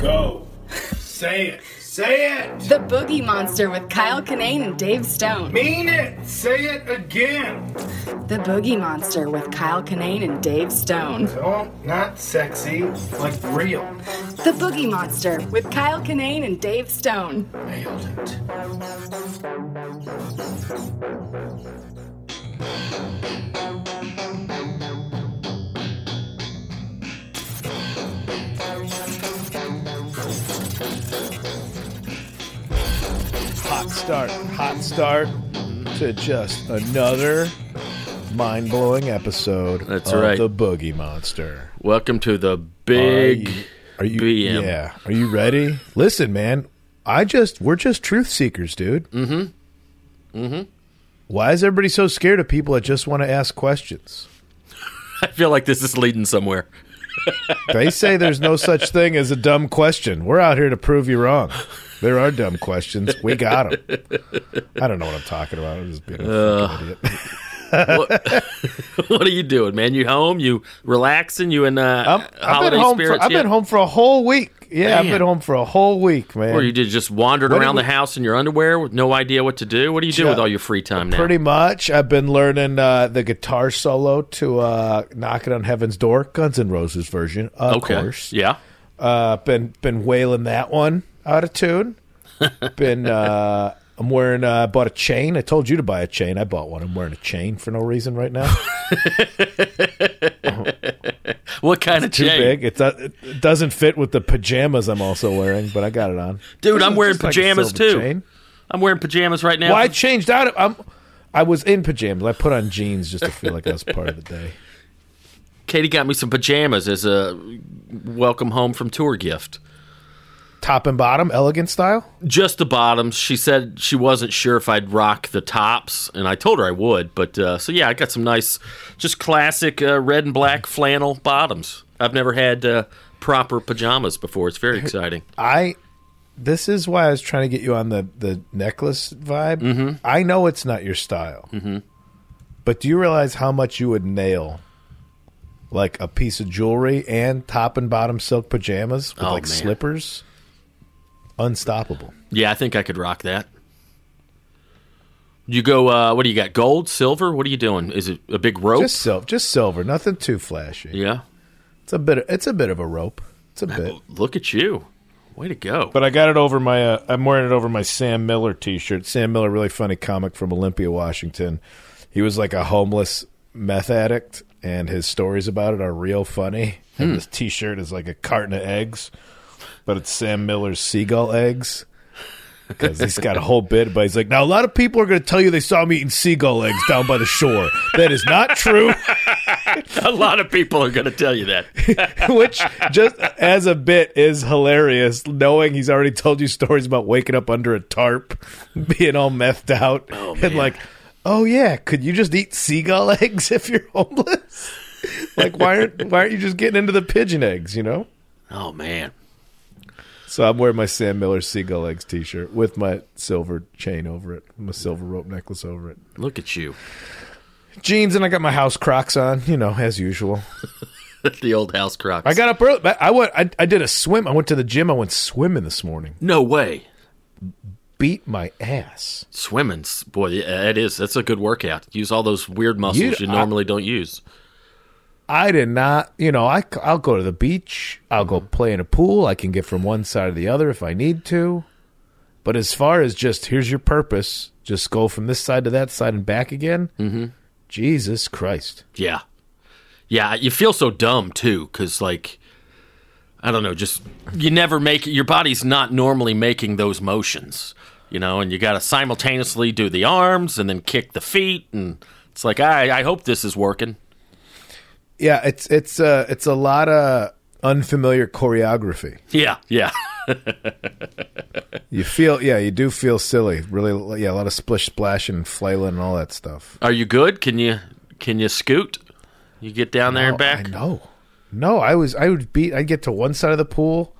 Go. Say it. Say it. The Boogie Monster with Kyle Kinane and Dave Stone. Mean it. Say it again. The Boogie Monster with Kyle Kinane and Dave Stone. Oh, not sexy, like real. The Boogie Monster with Kyle Kinane and Dave Stone. Nailed it. Hot start, hot start to just another mind blowing episode That's of right. the Boogie Monster. Welcome to the big Are you BM. Yeah. Are you ready? Listen, man. I just we're just truth seekers, dude. Mm-hmm. Mm-hmm. Why is everybody so scared of people that just want to ask questions? I feel like this is leading somewhere. They say there's no such thing as a dumb question. We're out here to prove you wrong. There are dumb questions. We got them. I don't know what I'm talking about. I'm just being a fucking idiot. what, what are you doing, man? You home? You relaxing? You in uh, I'm, I've holiday been home. For, I've yet? been home for a whole week. Yeah, I've been home for a whole week, man. Or you did just wandered What around the house in your underwear with no idea what to do? What do you do with all your free time now? Pretty much. I've been learning uh, the guitar solo to uh, "Knocking on Heaven's Door," Guns N' Roses version, of okay. course. Yeah. Uh, been been wailing that one out of tune. been uh, I'm wearing. Uh, bought a chain. I told you to buy a chain. I bought one. I'm wearing a chain for no reason right now. What kind of chain? Too big. It, do- it doesn't fit with the pajamas I'm also wearing, but I got it on. Dude, I'm wearing just like pajamas too. chain. I'm wearing pajamas right now. Well, I changed out. Of, I'm. I was in pajamas. I put on jeans just to feel like I was part of the day. Katie got me some pajamas as a welcome home from tour gift. Top and bottom, elegant style. Just the bottoms. She said she wasn't sure if I'd rock the tops, and I told her I would. But uh, so yeah, I got some nice, just classic uh, red and black flannel bottoms. I've never had uh, proper pajamas before. It's very exciting. I. This is why I was trying to get you on the the necklace vibe. Mm-hmm. I know it's not your style, mm-hmm. but do you realize how much you would nail? Like a piece of jewelry and top and bottom silk pajamas with Oh, like man. slippers. Unstoppable. Yeah, I think I could rock that. You go. Uh, what do you got? Gold, silver? What are you doing? Is it a big rope? Just silver, just silver, nothing too flashy. yeah. It's a bit. Of, it's a bit of a rope. It's a bit. Look at you. Way to go. But I got it over my. Uh, I'm wearing it over my Sam Miller T-shirt. Sam Miller, really funny comic from Olympia, Washington. He was like a homeless meth addict, and his stories about it are real funny. And this T-shirt is like a carton of eggs, but it's Sam Miller's seagull eggs. Because he's got a whole bit, but he's like, now a lot of people are going to tell you they saw me eating seagull eggs down by the shore. That is not true. a lot of people are going to tell you that. which just as a bit is hilarious knowing he's already told you stories about waking up under a tarp being all methed out oh, and like oh yeah could you just eat seagull eggs if you're homeless like why aren't why aren't you just getting into the pigeon eggs you know Oh man. So i'm wearing my sam miller seagull eggs t-shirt with my silver chain over it my silver rope necklace over it Look at you. jeans and i got my house crocs on you know as usual the old house crocs. i got up early i went I, I did a swim i went to the gym i went swimming this morning no way. beat my ass. Swimming's boy, it is. That's a good workout. Use all those weird muscles you, I- normally don't use. I did not, you know, I, I'll go to the beach. I'll go play in a pool. I can get from one side to the other if I need to. But as far as just here's your purpose, just go from this side to that side and back again. Mm-hmm. Jesus Christ. Yeah, yeah. You feel so dumb too, because like, I don't know, just you never make your body's not normally making those motions, you know, and you got to simultaneously do the arms and then kick the feet, and it's like I I hope this is working. Yeah, it's it's uh it's a lot of unfamiliar choreography. Yeah, yeah. You feel yeah, you do feel silly. Really yeah, a lot of splish splashing and flailing and all that stuff. Are you good? Can you can you scoot? You get down there and back. I know. No, I was I would beat I'd get to one side of the pool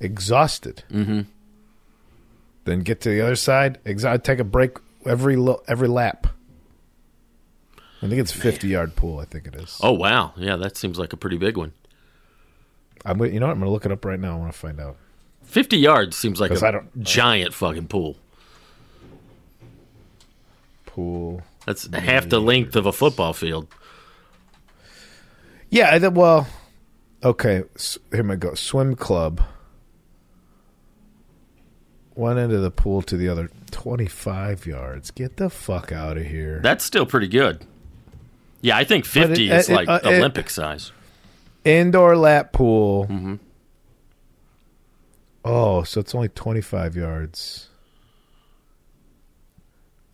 exhausted. Mm-hmm. Then get to the other side. Exa- I'd take a break every lo- every lap. I think it's fifty yard pool. I think it is. Oh wow, yeah, that seems like a pretty big one. I'm you know what? I'm gonna look it up right now. I want to find out. Fifty yards seems like a I don't- giant fucking pool. Pool. That's half the length of a football field. Yeah. I, th- well. Okay. Here we go. Swim club. One end of the pool to the other. Twenty five yards. Get the fuck out of here. That's still pretty good. Yeah, I think fifty it- is it- like uh, it- Olympic size. Indoor lap pool. Oh, so it's only 25 yards.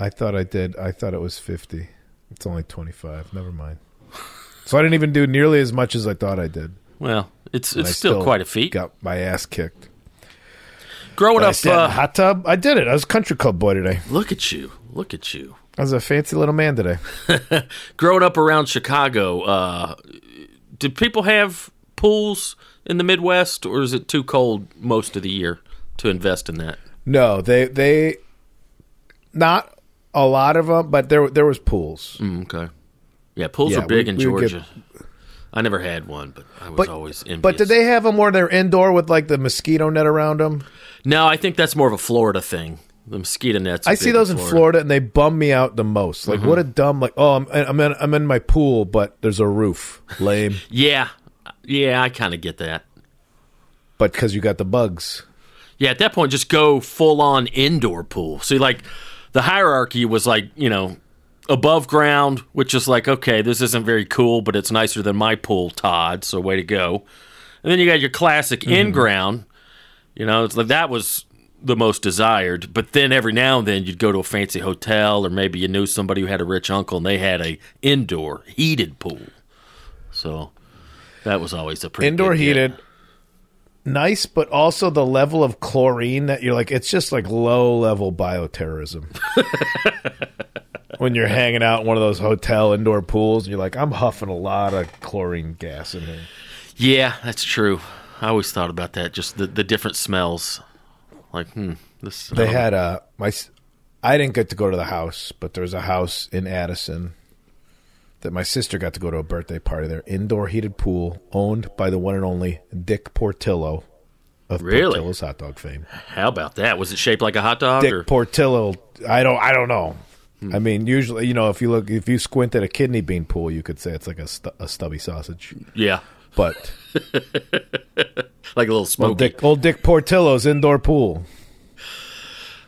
I thought I did. I thought it was 50. It's only 25. Never mind. So I didn't even do nearly as much as I thought I did. Well, it's And it's I still, quite a feat. Got my ass kicked. Growing But I up, the uh, hot tub. I did it. I was country club boy today. look at you, look at you. I was a fancy little man today. Growing up around Chicago, uh, did people have pools in the Midwest, or is it too cold most of the year to invest in that? No, they they not a lot of them, but there there was pools. Mm, okay. Yeah, pools Yeah, are big we- in we Georgia. I never had one, but I was But always envious. but did they have them where they're indoor with like the mosquito net around them? No, I think that's more of a Florida thing. The mosquito nets. I see those in Florida, and they bum me out the most. Like, what a mm-hmm. dumb like. Oh, I'm I'm in, I'm in my pool, but there's a roof. Lame, Yeah, yeah, I kind of get that. but because you got the bugs. Yeah, at that point, just go full on indoor pool. See, like the hierarchy was like you know above ground, which is like okay, this isn't very cool, but it's nicer than my pool, Todd. So way to go. And then you got your classic in mm-hmm. ground. You know, it's like that was the most desired. But then every now and then you'd go to a fancy hotel, or maybe you knew somebody who had a rich uncle and they had a indoor heated pool. So that was always a pretty Indoor good get. heated, nice, but also the level of chlorine that you're like, it's just like low level bioterrorism. when you're hanging out in one of those hotel indoor pools, and you're like, I'm huffing a lot of chlorine gas in here. Yeah, that's true. I always thought about that, just the, the different smells. Like, hmm, this. They had a my. I didn't get to go to the house, but there's a house in Addison that my sister got to go to a birthday party there. Indoor heated pool owned by the one and only Dick Portillo of Really? Portillo's hot dog fame. How about that? Was it shaped like a hot dog? Dick or? Portillo. I don't. I don't know. Hmm. I mean, usually, you know, if you look, if you squint at a kidney bean pool, you could say it's like a, stu- a stubby sausage. yeah, But like a little smoky. old Dick, old Dick Portillo's indoor pool.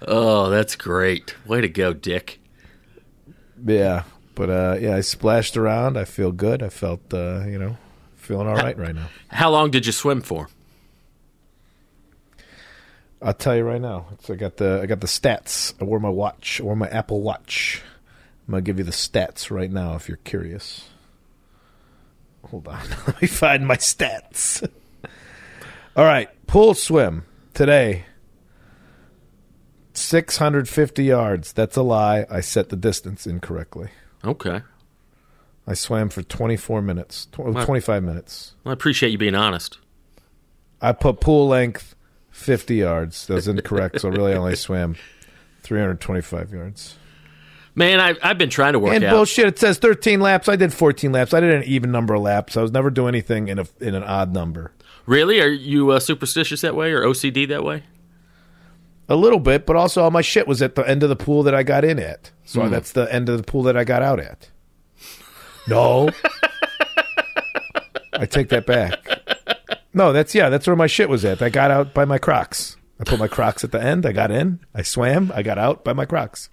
Oh, that's great. Way to go, Dick. Yeah, but uh, yeah, I splashed around. I feel good. I felt, uh, you know, feeling all right right now. How long did you swim for? I'll tell you right now. It's, I got the I got the stats. I wore my watch. I wore my Apple Watch. I'm gonna give you the stats right now if you're curious. Hold on. Let me find my stats. All right, pool swim today. 650 yards. That's a lie. I set the distance incorrectly. Okay. I swam for 24 minutes, tw- oh, Wow. 25 minutes. I appreciate you being honest. I put pool length 50 yards. That was incorrect, so really I only swam 325 yards. Man, I, I've been trying to work out. and out. bullshit, it says 13 laps. I did 14 laps. I did an even number of laps. I was never doing anything in a in an odd number. Really? Are you uh, superstitious that way or OCD that way? A little bit, but also all my shit was at the end of the pool that I got in at. So that's the end of the pool that I got out at. No. I take that back. No, that's yeah, that's where my shit was at. I got out by my Crocs. I put my Crocs at the end. I got in. I swam. I got out by my Crocs.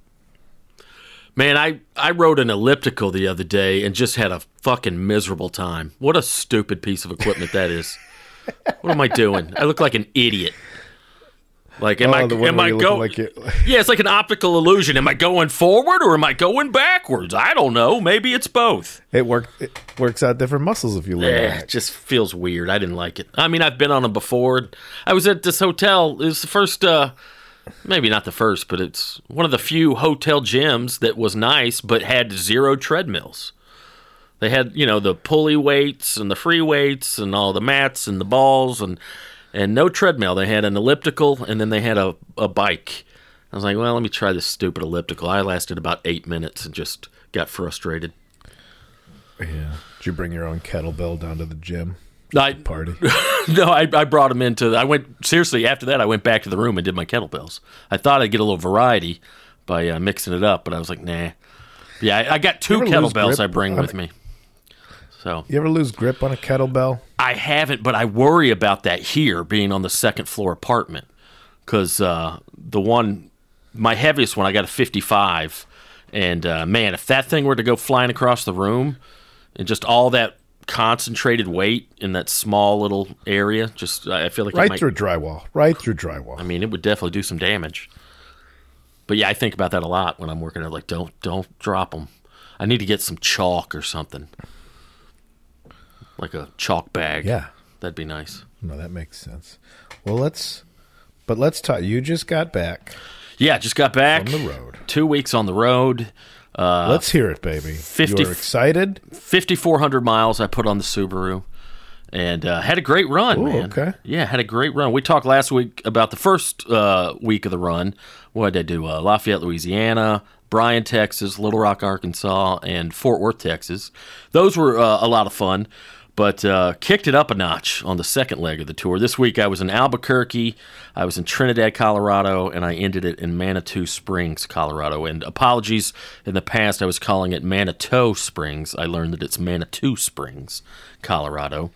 Man, I, I rode an elliptical the other day and just had a fucking miserable time. What a stupid piece of equipment that is. what am I doing? I look like an idiot. Like, am Oh, I am I going? like you- yeah, it's like an optical illusion. Am I going forward or am I going backwards? I don't know. Maybe it's both. It work it works out different muscles if you on it it. just feels weird. I didn't like it. I mean, I've been on them before. I was at this hotel. It was the first, uh, maybe not the first, but it's one of the few hotel gyms that was nice but had zero treadmills. They had, you know, the pulley weights and the free weights and all the mats and the balls and and no treadmill. They had an elliptical and then they had a, a bike. I was like, well, let me try this stupid elliptical. I lasted about eight minutes and just got frustrated. Yeah. Did you bring your own kettlebell down to the gym I, party? No, I, I brought him into. I went seriously after that. I went back to the room and did my kettlebells. I thought I'd get a little variety by uh, mixing it up, but I was like, nah. Yeah, I, I got two You ever lose kettlebells I bring with it? me. So you ever lose grip on a kettlebell? I haven't, but I worry about that here being on the second floor apartment because uh, the one, my heaviest one, I got a 55, and uh, man, if that thing were to go flying across the room, and just all that concentrated weight in that small little area, just I feel like Right might, through drywall. Right through drywall. I mean, it would definitely do some damage. But yeah, I think about that a lot when I'm working. I'm like, don't don't drop them. I need to get some chalk or something, like a chalk bag. Yeah. that'd be nice. No, that makes sense. Well, let's. But let's talk. You just got back Yeah, just got back from the road. Two weeks on the road. Uh, let's hear it, baby. 50 You're excited. 5,400 miles I put on the Subaru. And uh, had a great run, Ooh, man. okay. Yeah, had a great run. We talked last week about the first uh, week of the run. What did I do? Uh, Lafayette, Louisiana, Bryan, Texas, Little Rock, Arkansas, and Fort Worth, Texas. Those were uh, a lot of fun, but uh, kicked it up a notch on the second leg of the tour. This week I was in Albuquerque, I was in Trinidad, Colorado, and I ended it in Manitou Springs, Colorado. And apologies, in the past I was calling it Manitou Springs. I learned that it's Manitou Springs, Colorado.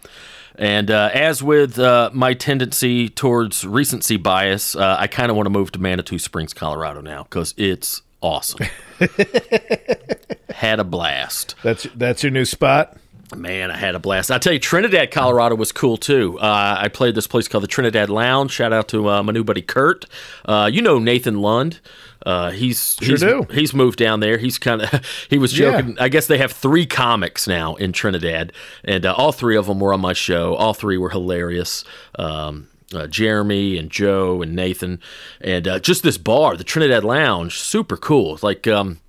And uh, as with uh, my tendency towards recency bias, uh, I kind of want to move to Manitou Springs, Colorado now because it's awesome. had a blast. That's that's your new spot. Man, I had a blast. I tell you, Trinidad, Colorado was cool too. Uh, I played this place called the Trinidad Lounge. Shout out to uh, my new buddy Kurt. Uh, you know Nathan Lund. Uh, he's Sure he's, do. he's moved down there. He's kind of he was Yeah. joking. I guess they have three comics now in Trinidad, and uh, all three of them were on my show. All three were hilarious. Um, uh, Jeremy and Joe and Nathan, and uh, just this bar, the Trinidad Lounge, super cool. Like um,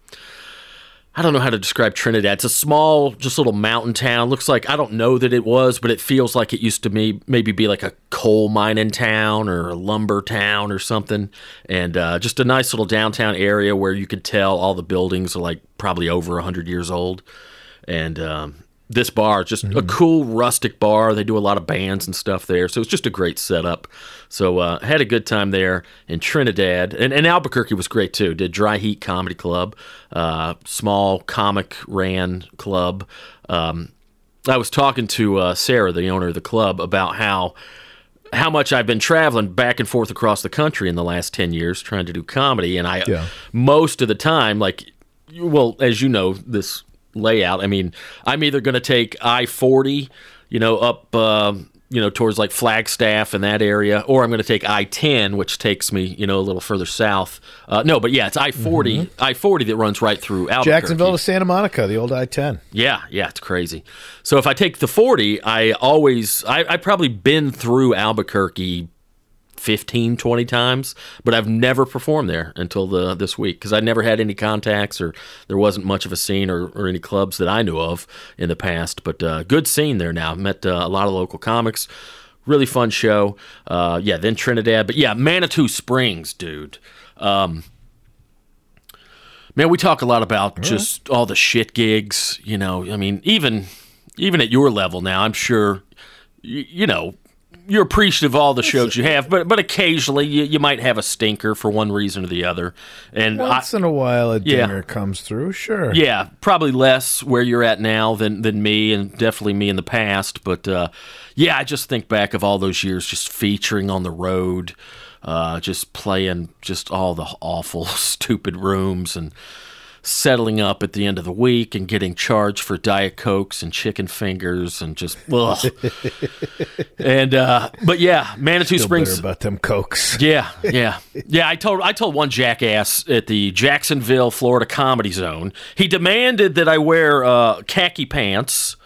I don't know how to describe Trinidad. It's a small, just little mountain town. Looks like I don't know that it was, but it feels like it used to me maybe be like a coal mining town or a lumber town or something. And uh, just a nice little downtown area where you could tell all the buildings are like probably over hundred years old. And um, this bar is just a cool rustic bar. They do a lot of bands and stuff there, so it's just a great setup. So uh, had a good time there in Trinidad, and, and Albuquerque was great too. Did Dry Heat Comedy Club, uh, small comic ran club. Um, I was talking to uh, Sarah, the owner of the club, about how how much I've been traveling back and forth across the country in the last 10 years trying to do comedy. And I, Yeah. most of the time, like, well, as you know, this layout, I mean, I'm either going to take I 40, you know, up, um you know, towards like Flagstaff and that area, or I'm going to take I 10, which takes me, you know, a little further south. Uh, no, but yeah, it's I 40, I 40 that runs right through Albuquerque. Jacksonville to Santa Monica, the old I ten. Yeah, yeah, it's crazy. So if I take the 40, I always, I, I probably been through Albuquerque 15, 20 times, but I've never performed there until the this week because I never had any contacts or there wasn't much of a scene or, or any clubs that I knew of in the past. But uh, good scene there now. Met uh, a lot of local comics. Really fun show. Uh, yeah, then Trinidad. But yeah, Manitou Springs, dude. Man, we talk a lot about just all the shit gigs. You know, I mean, even even at your level now, I'm sure, you, you know, you're appreciative of all the shows you have, but but occasionally you, you might have a stinker for one reason or the other. And I, Once in a while, a Yeah. dinner comes through. Sure. yeah, probably less where you're at now than than me, and definitely me in the past. But uh, yeah, I just think back of all those years, just featuring on the road, uh, just playing just all the awful, stupid rooms and settling up at the end of the week and getting charged for diet cokes and chicken fingers and just ugh. and uh, but yeah, Manitou Feel Springs. about them cokes. Yeah, yeah, yeah. I told I told one jackass at the Jacksonville, Florida Comedy Zone. He demanded that I wear uh, khaki pants.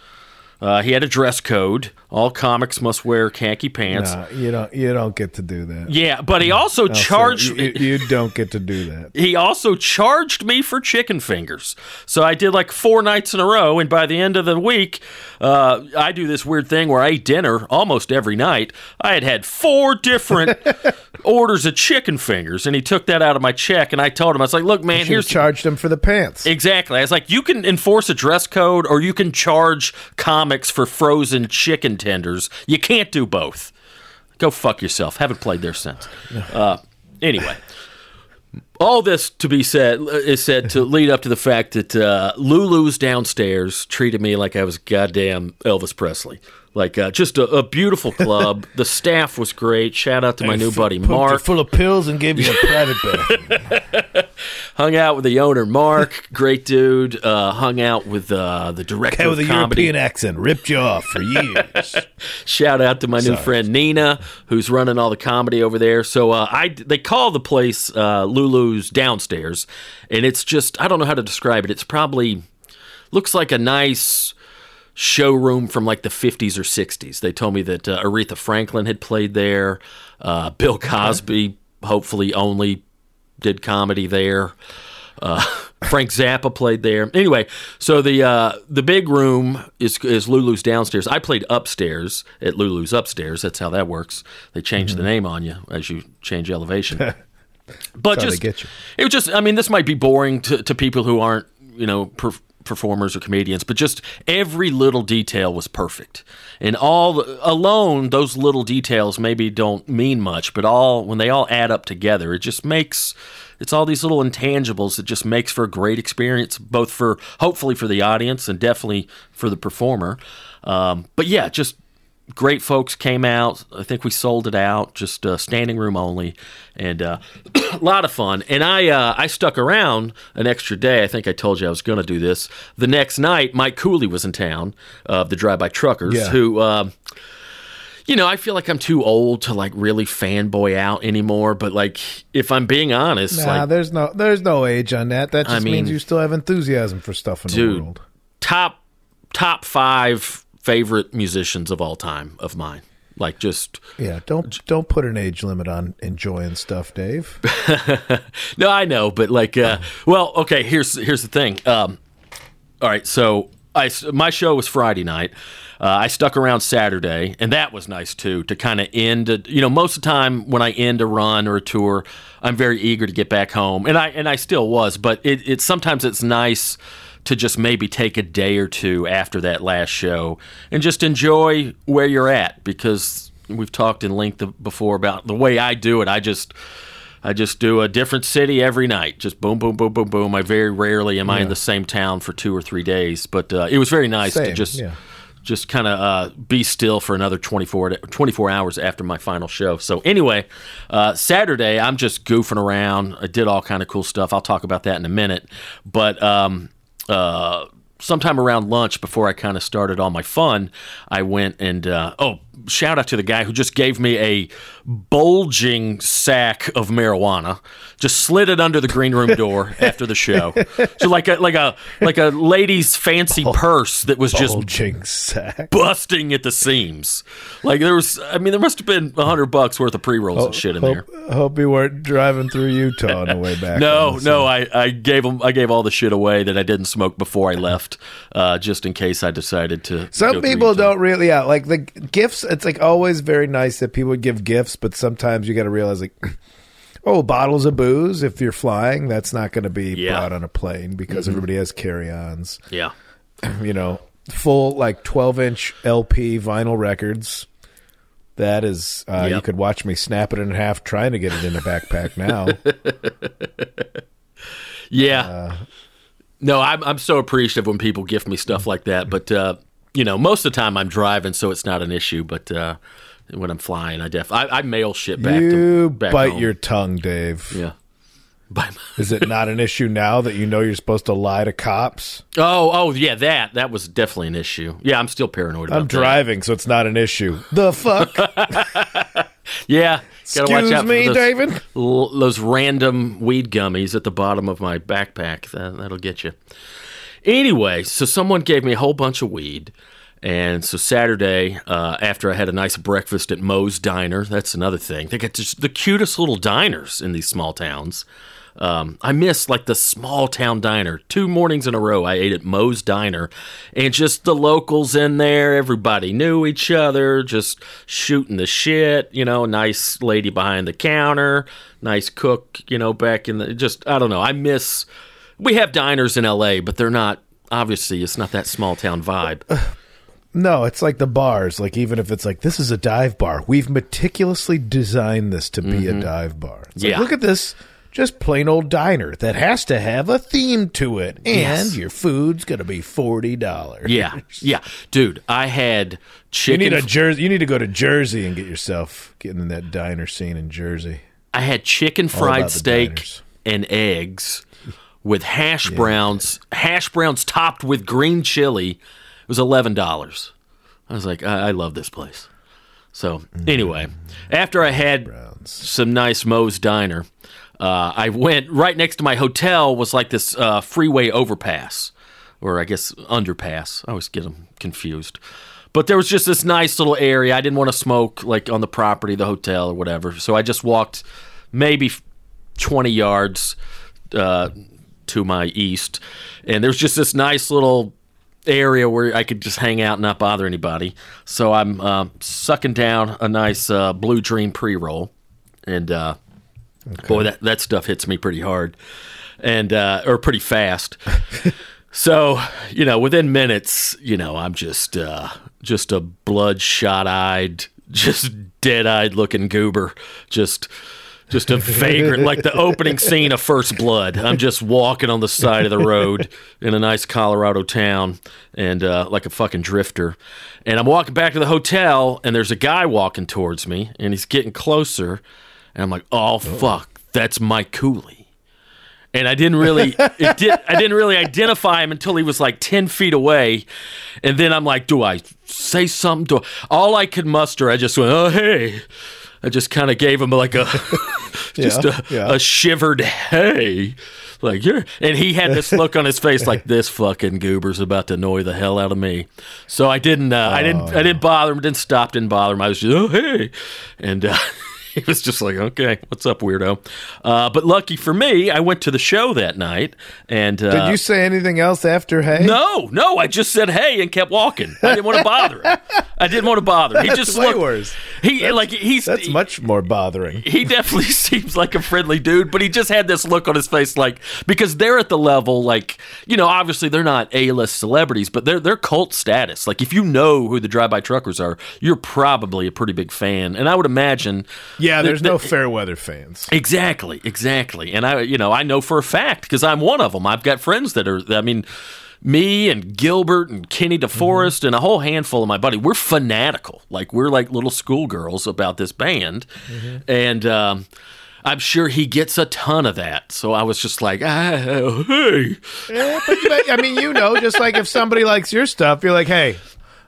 Uh, he had a dress code. All comics must wear khaki pants. You don't. You don't get to do that. Yeah, but he also I'll charged. You, you- you don't get to do that. he also charged me for chicken fingers. So I did like four nights in a row, and by the end of the week, uh, I do this weird thing where I eat dinner almost every night. I had had four different orders of chicken fingers, and he took that out of my check. And I told him, I was like, "Look, man, here's charged him for the pants. Exactly. I was like, you can enforce a dress code or you can charge comics for frozen chicken tenders. You can't do both. Go fuck yourself. Haven't played there since. Uh, anyway. All this to be said is said to lead up to the fact that uh, Lulu's downstairs treated me like I was goddamn Elvis Presley. Like uh, just a, a beautiful club. the staff was great. Shout out to my new buddy Mark. full of pills and gave you a private bath. hung out with the owner Mark, great dude. Uh, hung out with uh, the director Guy with a of comedy. European accent ripped you off for years. Shout out to my new friend Nina, who's running all the comedy over there. So uh, I they call the place uh, Lulu's downstairs, and it's just I don't know how to describe it. It's probably looks like a nice showroom from like the 50s or 60s. They told me that uh, Aretha Franklin had played there. Uh, Bill Cosby, hopefully, only did comedy there. Uh, Frank Zappa played there. Anyway, so the uh, the big room is is Lulu's downstairs. I played upstairs at Lulu's upstairs. That's how that works. They change the name on you as you change elevation. but just it was just. I mean, this might be boring to, to people who aren't you know per, performers or comedians, but just every little detail was perfect, and all alone those little details maybe don't mean much, but all when they all add up together, it just makes. It's all these little intangibles that just makes for a great experience, both for hopefully for the audience and definitely for the performer. Um, but yeah, just great folks came out. I think we sold it out, just uh, standing room only, and uh, a lot of fun. And I uh, I stuck around an extra day. I think I told you I was going to do this. The next night, Mike Cooley was in town of the Drive By Truckers, Yeah. who. Um, you know, I feel like I'm too old to like really fanboy out anymore. But like, if I'm being honest, Nah, like there's no there's no age on that. That just I mean- means you still have enthusiasm for stuff in the Dude. world. top top five favorite musicians of all time of mine. Like just Yeah, don't don't put an age limit on enjoying stuff, Dave. no, I know, but like, uh, well, okay. Here's here's the thing. Um, all right, so I my show was Friday night. Uh, I stuck around Saturday, and that was nice too to kind of end. A, you know, most of the time when I end a run or a tour, I'm very eager to get back home, and I and I still was. But it, it sometimes it's nice to just maybe take a day or two after that last show and just enjoy where you're at because we've talked in length before about the way I do it. I just I just do a different city every night. Just boom, boom, boom, boom, boom. I very rarely am I in the same town for two or three days, but uh, it was very nice to just yeah. just kind of uh, be still for another 24, to- 24 hours after my final show. So anyway, uh, Saturday I'm just goofing around. I did all kind of cool stuff. I'll talk about that in a minute, but. Um, uh, sometime around lunch before I kind of started all my fun, I went and uh, oh, shout out to the guy who just gave me a bulging sack of marijuana. Just slid it under the green room door after the show, so like a like a like a lady's fancy purse that was just sack. busting at the seams. Like there was, I mean, there must have been a hundred bucks worth of pre rolls and shit in there. Hope, hope you weren't driving through Utah on the way back. No, no, I, I gave them I gave all the shit away that I didn't smoke before I left, uh, just in case I decided to. Some people don't really, yeah, like the gifts. It's like always very nice that people would give gifts, but sometimes you got to realize, like, oh, bottles of booze. If you're flying, that's not going to be Yeah. brought on a plane because everybody has carry-ons. Yeah, You know, full like 12 inch LP vinyl records. That is, uh, you could watch me snap it in half trying to get it in a backpack now. Yeah. Uh, no, I'm I'm so appreciative when people gift me stuff like that. But uh, you know, most of the time I'm driving, so it's not an issue. But uh, when I'm flying, I def I, I mail shit back. you to, back bite home. your tongue, Dave. yeah. Is it not an issue now that you know you're supposed to lie to cops? oh, oh, yeah, that that was definitely an issue. Yeah, I'm still paranoid about I'm that. driving, so it's not an issue. The fuck? Yeah, gotta watch out me, for those, David? l- those random weed gummies at the bottom of my backpack. That, that'll get you. Anyway, so someone gave me a whole bunch of weed. And so Saturday, uh, after I had a nice breakfast at Moe's Diner, that's another thing. They got just the cutest little diners in these small towns. Um, I miss like the small town diner. Two mornings in a row, I ate at Moe's Diner, and just the locals in there. Everybody knew each other, just shooting the shit. You know, nice lady behind the counter, nice cook. You know, back in the just I don't know. I miss. We have diners in L.A., but they're not. Obviously, it's not that small town vibe. No, it's like the bars. Like even if it's like this is a dive bar, we've meticulously designed this to be a mm-hmm. dive bar. It's like, Yeah. look at this, just plain old diner that has to have a theme to it, and Yes. your food's gonna be forty dollars. Yeah, yeah, dude. I had chicken You need a Jersey. You need to go to Jersey and get yourself getting in that diner scene in Jersey. I had chicken fried steak diners. and eggs with hash browns, hash browns topped with green chili. It was eleven dollars. I was like, I, I love this place. So anyway, after I had some nice Moe's diner, uh, I went right next to my hotel was like this uh, freeway overpass, or I guess underpass. I always get them confused. But there was just this nice little area. I didn't want to smoke like on the property, the hotel, or whatever. So I just walked maybe 20 yards uh, to my east, and there's just this nice little area where I could just hang out and not bother anybody. So I'm uh, sucking down a nice uh, Blue Dream pre roll, and uh, boy, that that stuff hits me pretty hard, and uh, or pretty fast. So, you know, within minutes, you know, I'm just uh just a bloodshot eyed, just dead eyed looking goober. Just just a vagrant like the opening scene of First Blood. I'm just walking on the side of the road in a nice Colorado town and uh like a fucking drifter. And I'm walking back to the hotel and there's a guy walking towards me and he's getting closer and I'm like, "Oh fuck, that's Mike Cooley." and I didn't really it did I didn't really identify him until he was like ten feet away, and then I'm like, do I say something? Do I, all I could muster, I just went, oh hey, I just kind of gave him like a just Yeah, a, yeah. a shivered hey. Like you're, and he had this look on his face, like this fucking goober's about to annoy the hell out of me. So I didn't, uh, I didn't, I didn't bother him. Didn't stop. Didn't bother him. I was just, oh hey, and uh, he was just like, okay, what's up, weirdo? Uh, but lucky for me, I went to the show that night, and uh, Did you say anything else after hey? no, no, I just said hey and kept walking. I didn't want to bother him. I didn't want to bother him. He That's just way looked. worse. He like he's That's much more bothering. he definitely seems like a friendly dude, but he just had this look on his face, like because they're at the level, like you know, obviously they're not A-list celebrities, but they're they're cult status. Like if you know who the drive-by truckers are, you're probably a pretty big fan, and I would imagine. Yeah, that- there's no that- fair weather fans. Exactly, exactly. And I, you know, I know for a fact because I'm one of them. I've got friends that are. I mean, me and Gilbert and Kenny DeForest and a whole handful of my buddy. We're fanatical. Like we're like little schoolgirls about this band, and. um I'm sure he gets a ton of that. So I was just like, ah, hey. Yeah, but, but, I mean, you know, just like if somebody likes your stuff, you're like, hey,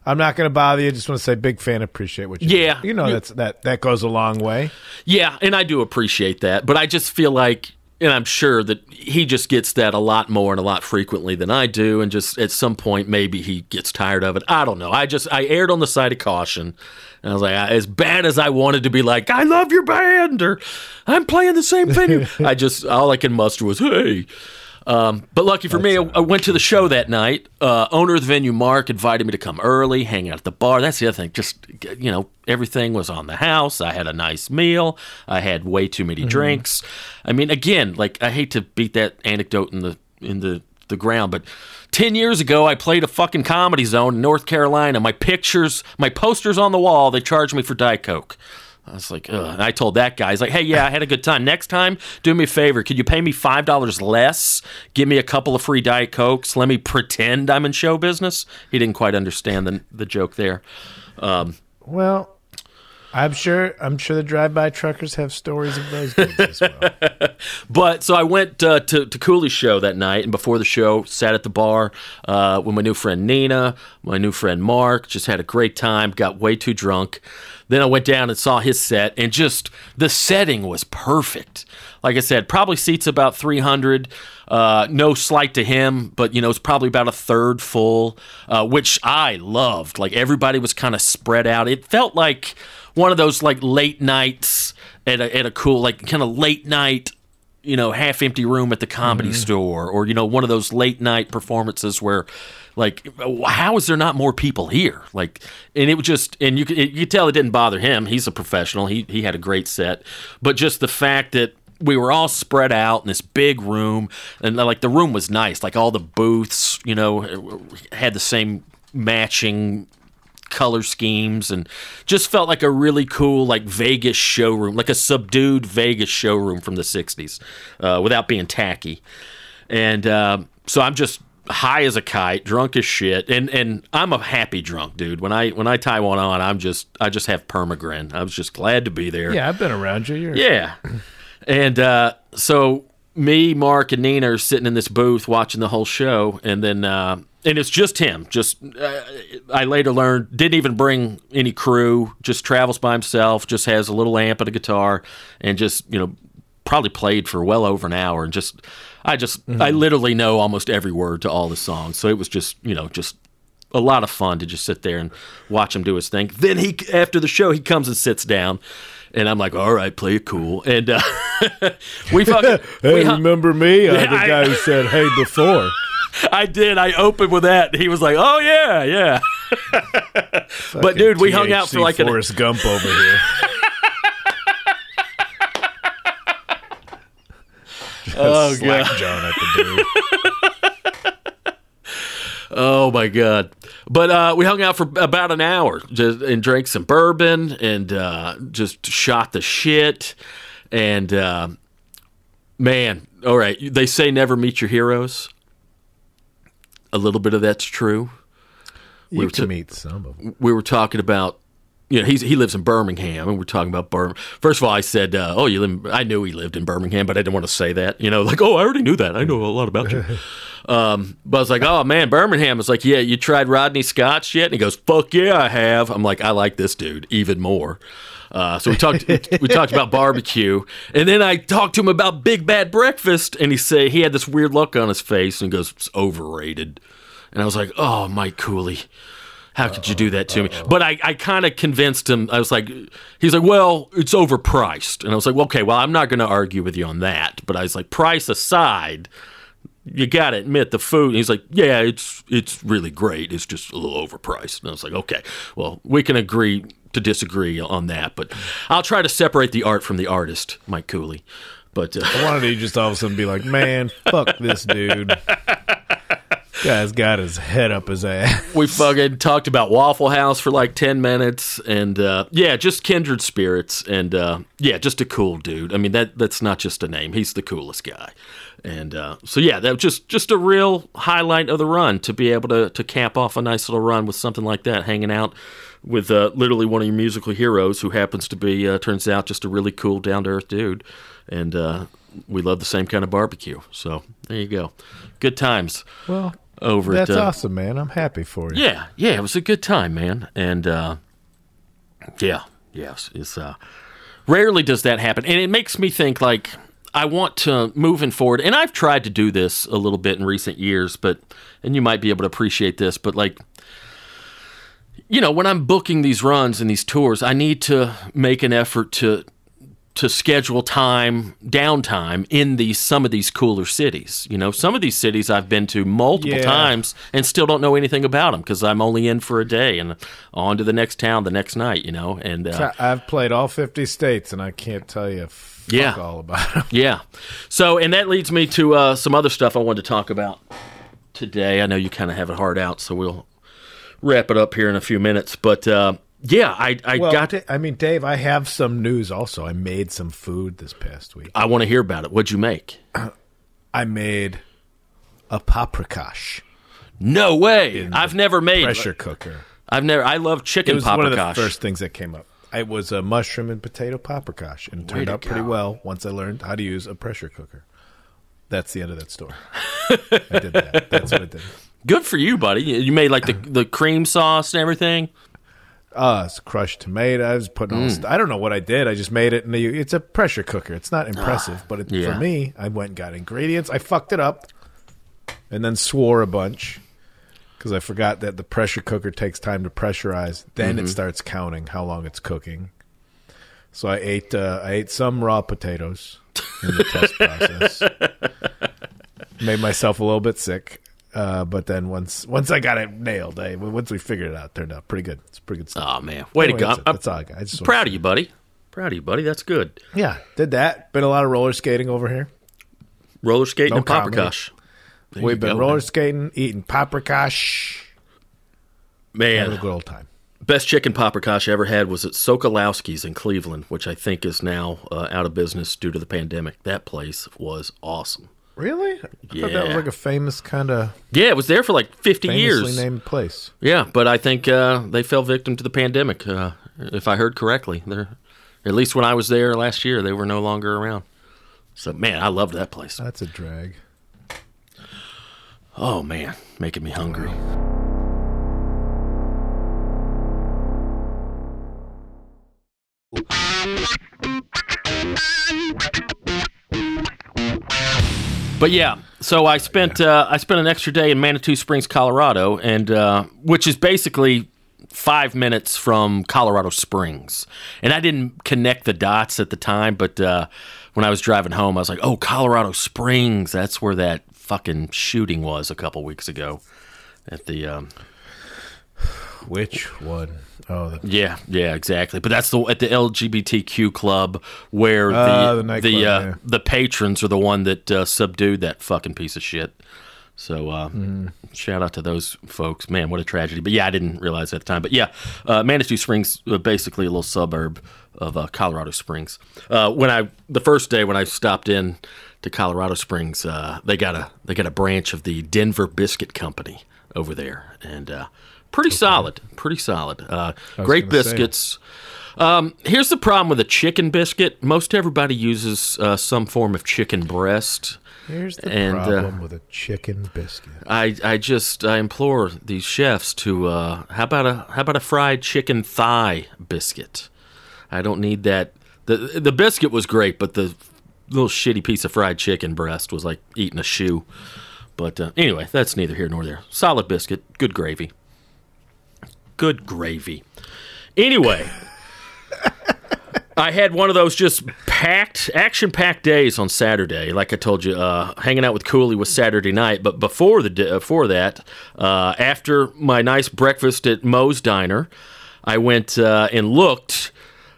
I'm not going to bother you. I just want to say, big fan, appreciate what you. do." Yeah. you know, that's that that goes a long way. Yeah, and I do appreciate that, but I just feel like, and I'm sure that he just gets that a lot more and a lot frequently than I do, and just at some point maybe he gets tired of it. I don't know. I just I erred on the side of caution. And I was like, as bad as I wanted to be like, I love your band, or I'm playing the same thing. I just all I can muster was, hey. Um, but lucky for me, I, I went to the show that night. Uh, owner of the venue, Mark, invited me to come early, hang out at the bar. That's the other thing. Just you know, everything was on the house. I had a nice meal. I had way too many drinks. I mean, again, like I hate to beat that anecdote in the in the the ground. But 10 years ago, I played a fucking comedy zone in North Carolina. My pictures, my posters on the wall, they charged me for Diet Coke. I was like, Ugh. And I told that guy, he's like, hey, yeah, I had a good time. Next time, do me a favor. Could you pay me $5 less? Give me a couple of free Diet Cokes. Let me pretend I'm in show business. He didn't quite understand the, the joke there. Um, Well, I'm sure. I'm sure the drive-by truckers have stories of those gigs as well. But so I went uh, to to Cooley's show that night, and before the show, sat at the bar uh, with my new friend Nina, my new friend Mark. Just had a great time. Got way too drunk. Then I went down and saw his set, and just the setting was perfect. Like I said, probably seats about 300. Uh, no slight to him, but you know it's probably about a third full, uh, which I loved. Like everybody was kind of spread out. It felt like one of those like late nights at a, at a cool like kind of late night you know half empty room at the comedy store or you know one of those late night performances where like how is there not more people here? Like and it was just and you could you tell it didn't bother him. He's a professional. He he had a great set. But just the fact that we were all spread out in this big room and like the room was nice. Like all the booths you know had the same matching color schemes and just felt like a really cool like Vegas showroom, like a subdued Vegas showroom from the '60s, uh, without being tacky. And uh, so I'm just high as a kite, drunk as shit, and and I'm a happy drunk, dude. When I when I tie one on, I'm just I just have permagrin. I was just glad to be there. Yeah, I've been around you. You're, Yeah. And uh, so me, Mark, and Nina are sitting in this booth watching the whole show, and then uh, and it's just him. Just uh, I later learned didn't even bring any crew. Just travels by himself. Just has a little amp and a guitar, and just you know probably played for well over an hour. And just I just I literally know almost every word to all the songs. So it was just you know just a lot of fun to just sit there and watch him do his thing. Then he, after the show, he comes and sits down, and I'm like, "All right, play it cool." And uh, we fucking, Hey, we hung- remember me? I'm the I- guy who said "Hey" before. I did. I opened with that. He was like, "Oh yeah, yeah." but dude, we hung out for THC like an Forrest Gump over here. Oh, Slack God. John at the dude. Oh my god! But uh, we hung out for about an hour just, and drank some bourbon and uh, just shot the shit. And uh, man, all right, they say never meet your heroes. A little bit of that's true. You were can t- meet some of them. we were talking about you know he's he lives in Birmingham and we're talking about Birmingham. First of all, I said, uh, "Oh, you live." I knew he lived in Birmingham, but I didn't want to say that. You know, like, "Oh, I already knew that. I know a lot about you." um, but I was like, "Oh man, Birmingham." It's like, "Yeah, you tried Rodney Scott's yet?" And he goes, "Fuck yeah, I have." I'm like, "I like this dude even more." Uh, so we talked. we talked about barbecue, and then I talked to him about Big Bad Breakfast, and he say he had this weird look on his face, and he goes, "It's overrated." And I was like, "Oh, Mike Cooley." How could you do that to me? But I, I kind of convinced him. I was like, he's like, well, it's overpriced. And I was like, well, okay, well, I'm not going to argue with you on that. But I was like, price aside, you got to admit the food. And he's like, yeah, it's it's really great. It's just a little overpriced. And I was like, okay, well, we can agree to disagree on that. But I'll try to separate the art from the artist, Mike Cooley. But uh, I wanted to just all of a sudden be like, man, fuck this dude. Guy's got his head up his ass. we fucking talked about Waffle House for like 10 minutes and uh, yeah, just kindred spirits and uh, yeah, just a cool dude. I mean that that's not just a name. He's the coolest guy. And uh, so yeah, that was just just a real highlight of the run to be able to to cap off a nice little run with something like that hanging out with uh, literally one of your musical heroes who happens to be uh, turns out just a really cool down to earth dude. And uh, we love the same kind of barbecue. So there you go. Good times Well, over that's at uh, awesome, man. I'm happy for you. yeah, yeah, it was a good time, man. And uh, yeah, yes, it's uh, rarely does that happen, and it makes me think like I want to moving forward. And I've tried to do this a little bit in recent years, but and you might be able to appreciate this, but like. You know, when I'm booking these runs and these tours, I need to make an effort to to schedule time downtime in these some of these cooler cities. You know, some of these cities I've been to multiple Yeah. times and still don't know anything about them because I'm only in for a day and on to the next town the next night. You know, and uh, I've played all 50 states, and I can't tell you fuck Yeah. all about them. yeah. So, and that leads me to uh, some other stuff I wanted to talk about. today. I know you kind of have it hard out, so we'll wrap it up here in a few minutes. But uh, yeah, I, I Well, got. I mean, Dave, I have some news. Also, I made some food this past week. I want to hear about it. What'd you make? I made a paprikash No way! I've never made. pressure cooker. I've never. I love chicken. It was one of the first things that came up. It was a mushroom and potato paprikash, and it turned out pretty well once I learned how to use a pressure cooker. That's the end of that story. I did that. That's what I did. Good for you, buddy. You you made like the the cream sauce and everything. Uh, it's crushed tomatoes, putting all. Mm. St- I don't know what I did. I just made it, and it's a pressure cooker. It's not impressive, but it, Ah, yeah. for me, I went and got ingredients. I fucked it up, and then swore a bunch because I forgot that the pressure cooker takes time to pressurize. Then Mm-hmm. it starts counting how long it's cooking. So I ate. Uh, I ate some raw potatoes in the test process. Made myself a little bit sick. Uh, but then once once I got it nailed, I, once we figured it out, it turned out pretty good. It's pretty good stuff. Oh man, way Anyway, to go! that's. I'm That's all I got. I just proud of you, buddy. Proud of you, buddy. That's good. Yeah, did that. Been a lot of roller skating over here. Roller skating No and paprikash. We've been go, roller man. skating, eating paprikash. Having a Man, good old time. best chicken paprikash I ever had was at Sokolowski's in Cleveland, which I think is now uh, out of business due to the pandemic. That place was awesome. Really? I thought that was like a famous kind of Yeah, it was there for like 50 famously years. named place. Yeah, but I think uh, they fell victim to the pandemic. Uh, if I heard correctly, they're at least when I was there last year, they were no longer around. So man, I loved that place. That's a drag. Oh man, making me hungry. But yeah, so I spent uh, I spent an extra day in Manitou Springs, Colorado, and uh, which is basically five minutes from Colorado Springs. And I didn't connect the dots at the time, but uh, when I was driving home, I was like, "Oh, Colorado Springs! That's where that fucking shooting was a couple weeks ago." At the um, Which one? Oh, the, yeah, yeah, exactly. But that's the at the LGBTQ club where Ah, the the the uh, yeah. the patrons are the one that uh, subdued that fucking piece of shit. So uh, Mm-hmm. shout out to those folks. Man, what a tragedy. But yeah, I didn't realize at the time. But yeah, uh, Manitou Springs, uh, basically a little suburb of uh, Colorado Springs. Uh, when I the first day when I stopped in to Colorado Springs, uh, they got a they got a branch of the Denver Biscuit Company over there, and uh, pretty solid, pretty solid. Uh, great biscuits. Um, here's the problem with a chicken biscuit. Most everybody uses uh, some form of chicken breast. here's the And, uh, problem with a chicken biscuit. I, I just I implore these chefs to uh, how about a how about a fried chicken thigh biscuit? I don't need that. the The biscuit was great, but the little shitty piece of fried chicken breast was like eating a shoe. But uh, anyway, that's neither here nor there. Solid biscuit, good gravy, good gravy. Anyway. I had one of those just packed, action packed days on Saturday. Like I told you, uh, hanging out with Cooley was Saturday night. But before the before that, uh, after my nice breakfast at Moe's Diner, I went uh, and looked.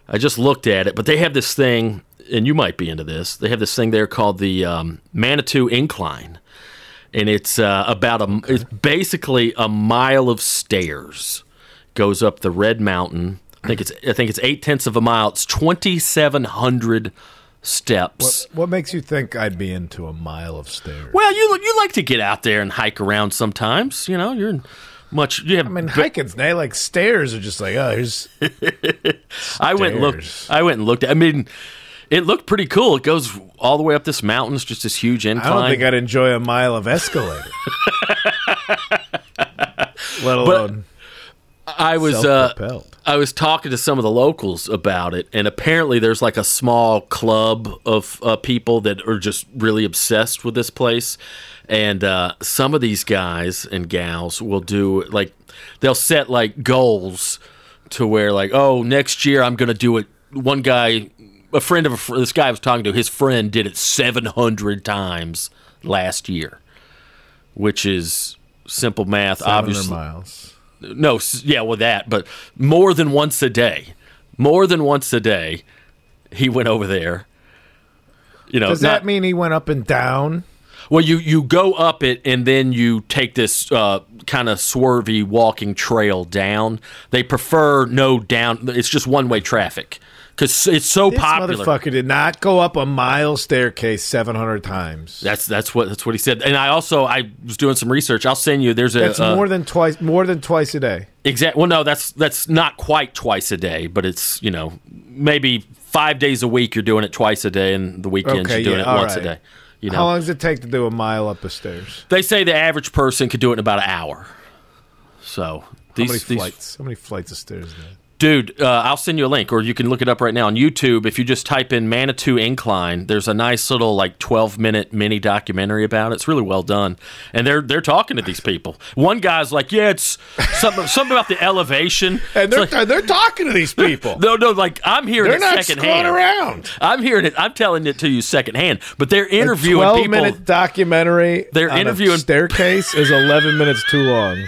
I just looked at it, but they have this thing, and you might be into this. They have this thing there called the um, Manitou Incline, and it's uh, about a. It's basically a mile of stairs goes up the Red Mountain. I think it's I think it's eight tenths of a mile. It's twenty seven hundred steps. What, what makes you think I'd be into a mile of stairs? Well, you you like to get out there and hike around sometimes. You know, you're much. You have. I mean, hiking's they like stairs are just like oh, here's I went and looked. I went and looked. I mean, it looked pretty cool. It goes all the way up this mountain. It's just this huge incline. I don't think I'd enjoy a mile of escalator. Let alone I was uh. I was talking to some of the locals about it, and apparently there's like a small club of uh, people that are just really obsessed with this place. And uh, some of these guys and gals will do like they'll set like goals to where like oh next year I'm gonna do it. One guy, a friend of a fr- this guy I was talking to, his friend did it 700 times last year, which is simple math. 700 obviously, miles. No, yeah, well, that, but more than once a day. More than once a day, he went over there. You know, Does not- that mean he went up and down? Well, you you go up it and then you take this uh, kind of swervy walking trail down. They prefer no down. It's just one way traffic because it's so This popular. motherfucker did not go up a mile staircase 700 times. That's that's what that's what he said. And I also I was doing some research. I'll send you. There's a That's uh, more than twice more than twice a day. Exactly. Well, no, that's that's not quite twice a day, but it's you know maybe five days a week. You're doing it twice a day, and the weekends Okay, you're doing yeah, it once a day. You know, How long does it take to do a mile up the stairs? they say the average person could do it in about an hour. So How many these flights? How many flights of stairs? Is that? Dude, uh, I'll send you a link, or you can look it up right now on YouTube. If you just type in Manitou Incline, there's a nice little like 12 minute mini documentary about it. It's really well done, and they're they're talking to these people. One guy's like, "Yeah, it's something something about the elevation." And they're like- they're talking to these people. no, no, like I'm hearing they're it not secondhand. around. I'm hearing it. I'm telling it to you secondhand. But they're A interviewing 12 people. minute documentary. They're on a interviewing- staircase is 11 minutes too long.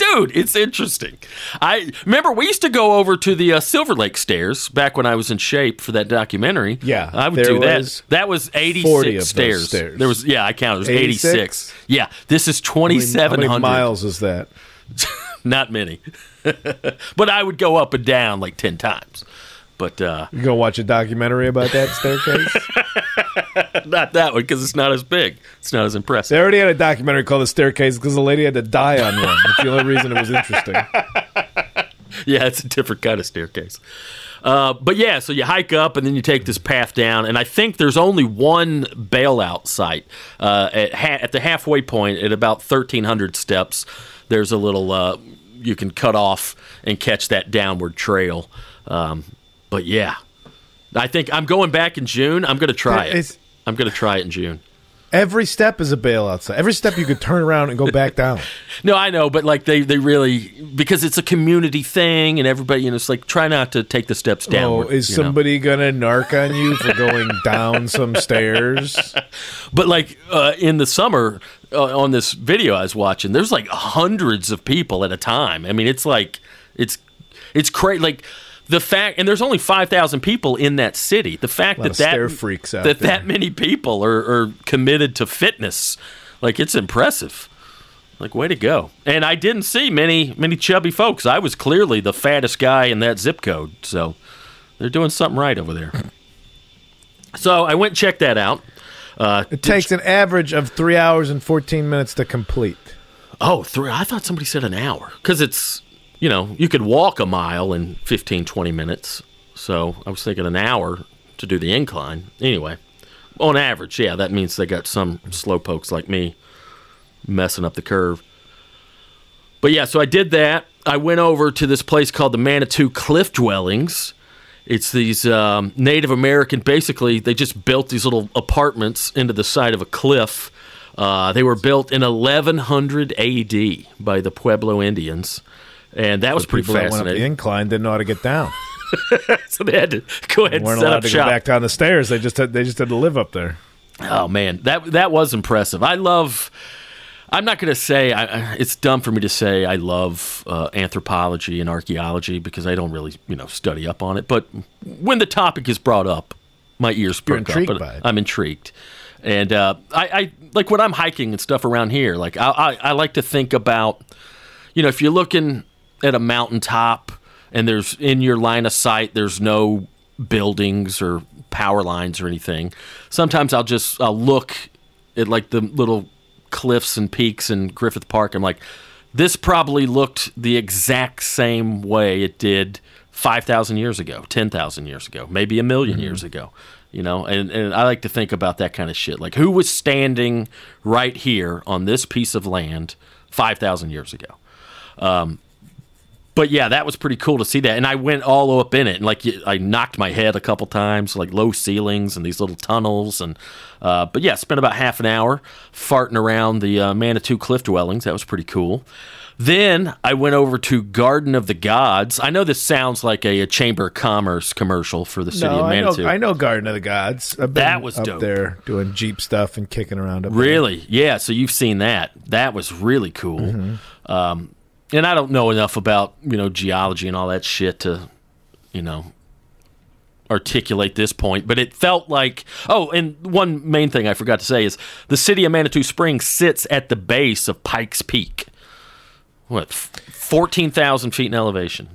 Dude it's interesting i remember we used to go over to the uh, silver lake stairs back when i was in shape for that documentary Yeah, i would do that that was 40 of 86 stairs. stairs. there was yeah i counted there was 86, 86? yeah this is 2700 miles is that? not many but i would go up and down like 10 times but uh You gonna watch a documentary about that staircase? not that one because it's not as big it's not as impressive they already had a documentary called The Staircase because the lady had to die on one. That's the only reason it was interesting. yeah, it's a different kind of staircase. Uh, but yeah, so you hike up and then you take this path down, and I think there's only one bailout site uh, at ha- at the halfway point at about 1,300 steps. There's a little uh, you can cut off and catch that downward trail. Um, but yeah, I think I'm going back in June. I'm going to try it. It's- I'm going to try it in June. Every step is a bailout So Every step you could turn around and go back down. No, I know, but like they, they really because it's a community thing and everybody, you know, it's like try not to take the steps down. Oh, is you know? somebody gonna narc on you for going down some stairs? But like uh, in the summer, uh, on this video I was watching, there's like hundreds of people at a time. I mean, it's like it's it's crazy. Like the fact, and there's only five thousand people in that city. The fact that that freaks out that there. that many people are, are committed to fitness, like it's impressive. Like way to go! And I didn't see many many chubby folks. I was clearly the fattest guy in that zip code. So they're doing something right over there. So I went and checked that out. Uh, It takes an average of three hours and fourteen minutes to complete. Oh, three. I thought somebody said an hour because it's, you know, you could walk a mile in 15, 20 minutes. So I was thinking an hour to do the incline. Anyway, on average, yeah, that means they got some slow pokes like me messing up the curve. But yeah, so I did that. I went over to this place called the Manitou Cliff Dwellings. It's these um, Native American, basically, they just built these little apartments into the side of a cliff. Uh, they were built in 1100 AD by the Pueblo Indians. And that was pretty People that went up the incline didn't know how to get down. so they had to go ahead They and weren't set allowed up to shop. go back down the stairs. They just had, they just had to live up there. Oh man, that that was impressive. I love. I'm not going to say I, it's dumb for me to say I love uh, anthropology and archaeology because I don't really you know study up on it. But when the topic is brought up, my ears perk up. and. I'm intrigued, and uh, I, I like when I'm hiking and stuff around here. Like I, I, I like to think about, you know, if you're looking at a mountaintop and there's in your line of sight, there's no buildings or power lines or anything. Sometimes I'll just I'll look at like the little cliffs and peaks in Griffith Park. I'm like, this probably looked the exact same way it did five thousand years ago, ten thousand years ago, maybe a 1000000 mm-hmm. years ago. You know, and, and I like to think about that kind of shit. Like who was standing right here on this piece of land five thousand years ago? Um, but yeah, that was pretty cool to see that. And I went all up in it, and like I knocked my head a couple times, like low ceilings and these little tunnels. And uh, but yeah, spent about half an hour farting around the uh, Manitou Cliff Dwellings. That was pretty cool. Then I went over to Garden of the Gods. I know this sounds like a, a Chamber of Commerce commercial for the city No, of I know, Manitou. I know Garden of the Gods. That was up dope. there doing Jeep stuff and kicking around up there. Really? Yeah. So you've seen that. That was really cool. Mm-hmm. Um, and I don't know enough about you know geology and all that shit to, you know, articulate this point, but it felt like. Oh, and one main thing I forgot to say is the city of Manitou Springs sits at the base of Pikes Peak. What, fourteen thousand feet in elevation?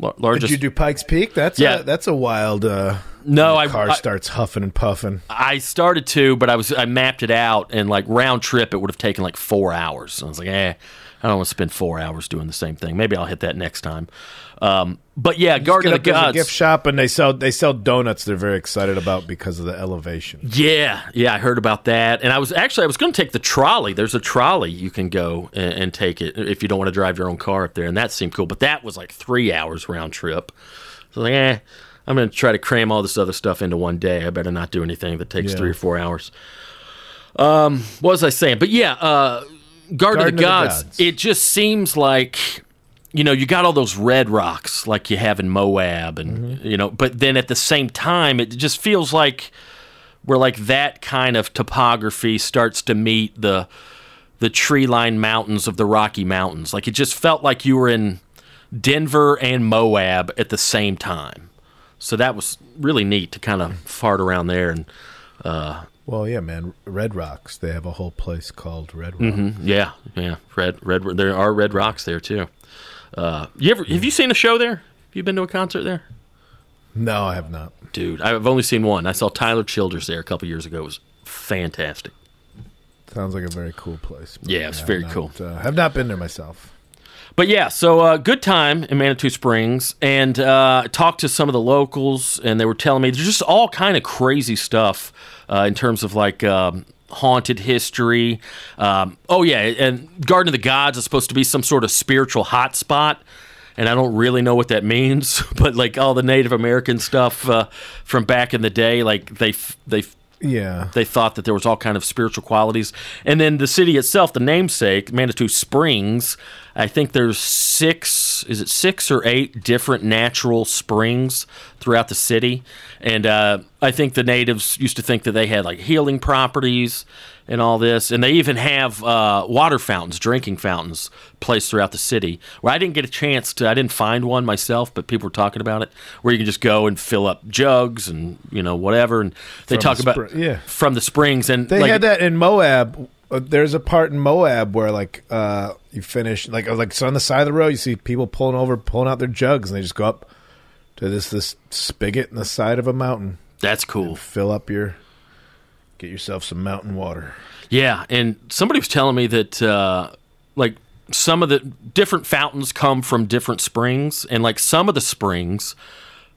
Lar- Did you do Pikes Peak? That's Yeah. a, that's a wild. Uh, No, I- car I- starts huffing and puffing. I started to, but I was I mapped it out, and like round trip, it would have taken like four hours. I was like, eh, I don't want to spend four hours doing the same thing. Maybe I'll hit that next time. Um, but yeah, Garden of the there's a Gods. gift shop and they sell they sell donuts. They're very excited about because of the elevation. Yeah, yeah, I heard about that, and I was actually I was going to take the trolley. There's a trolley you can go and, and take it if you don't want to drive your own car up there, and that seemed cool. But that was like three hours round trip. So like, eh, I'm going to try to cram all this other stuff into one day. I better not do anything that takes Yeah. three or four hours. Um, what was I saying? But yeah, uh, Garden, Garden of of the the Gods. Gods. It just seems like you know, you got all those red rocks like you have in Moab, and mm-hmm. you know, but then at the same time, it just feels like where like that kind of topography starts to meet the the tree lined mountains of the Rocky Mountains. Like it just felt like you were in Denver and Moab at the same time. So that was really neat to kind of mm-hmm. fart around there and uh, Well, yeah, man. Red Rocks. They have a whole place called Red Rock. yeah, yeah, red red there are red rocks there too. Uh, you ever have you seen a show there? Have you been to a concert there? No, I have not. Dude, I've only seen one. I saw Tyler Childers there a couple years ago. It was fantastic. Sounds like a very cool place. Yeah, it's very not, cool. Uh, have not been there myself. But yeah, so uh, good time in Manitou Springs, and uh, talked to some of the locals, and they were telling me there's just all kind of crazy stuff uh, in terms of like um, haunted history. Um, oh yeah, and Garden of the Gods is supposed to be some sort of spiritual hotspot. And I don't really know what that means, but like all the Native American stuff uh, from back in the day, like they they Yeah. they thought that there was all kind of spiritual qualities. And then the city itself the namesake manitou springs i think there's six is it six or eight different natural springs throughout the city. And uh, i think the natives used to think that they had like healing properties and all this and they even have uh, water fountains drinking fountains placed throughout the city where i didn't get a chance to i didn't find one myself but people were talking about it where you can just go and fill up jugs and you know whatever and they From talk the about yeah. from the springs and They like, had that in Moab. Uh, there's a part in Moab where like uh, you finish like uh, like so on the side of the road you see people pulling over, pulling out their jugs, and they just go up to this this spigot in the side of a mountain, that's cool fill up your, get yourself some mountain water. yeah and somebody was telling me that uh, like some of the different fountains come from different springs and like some of the springs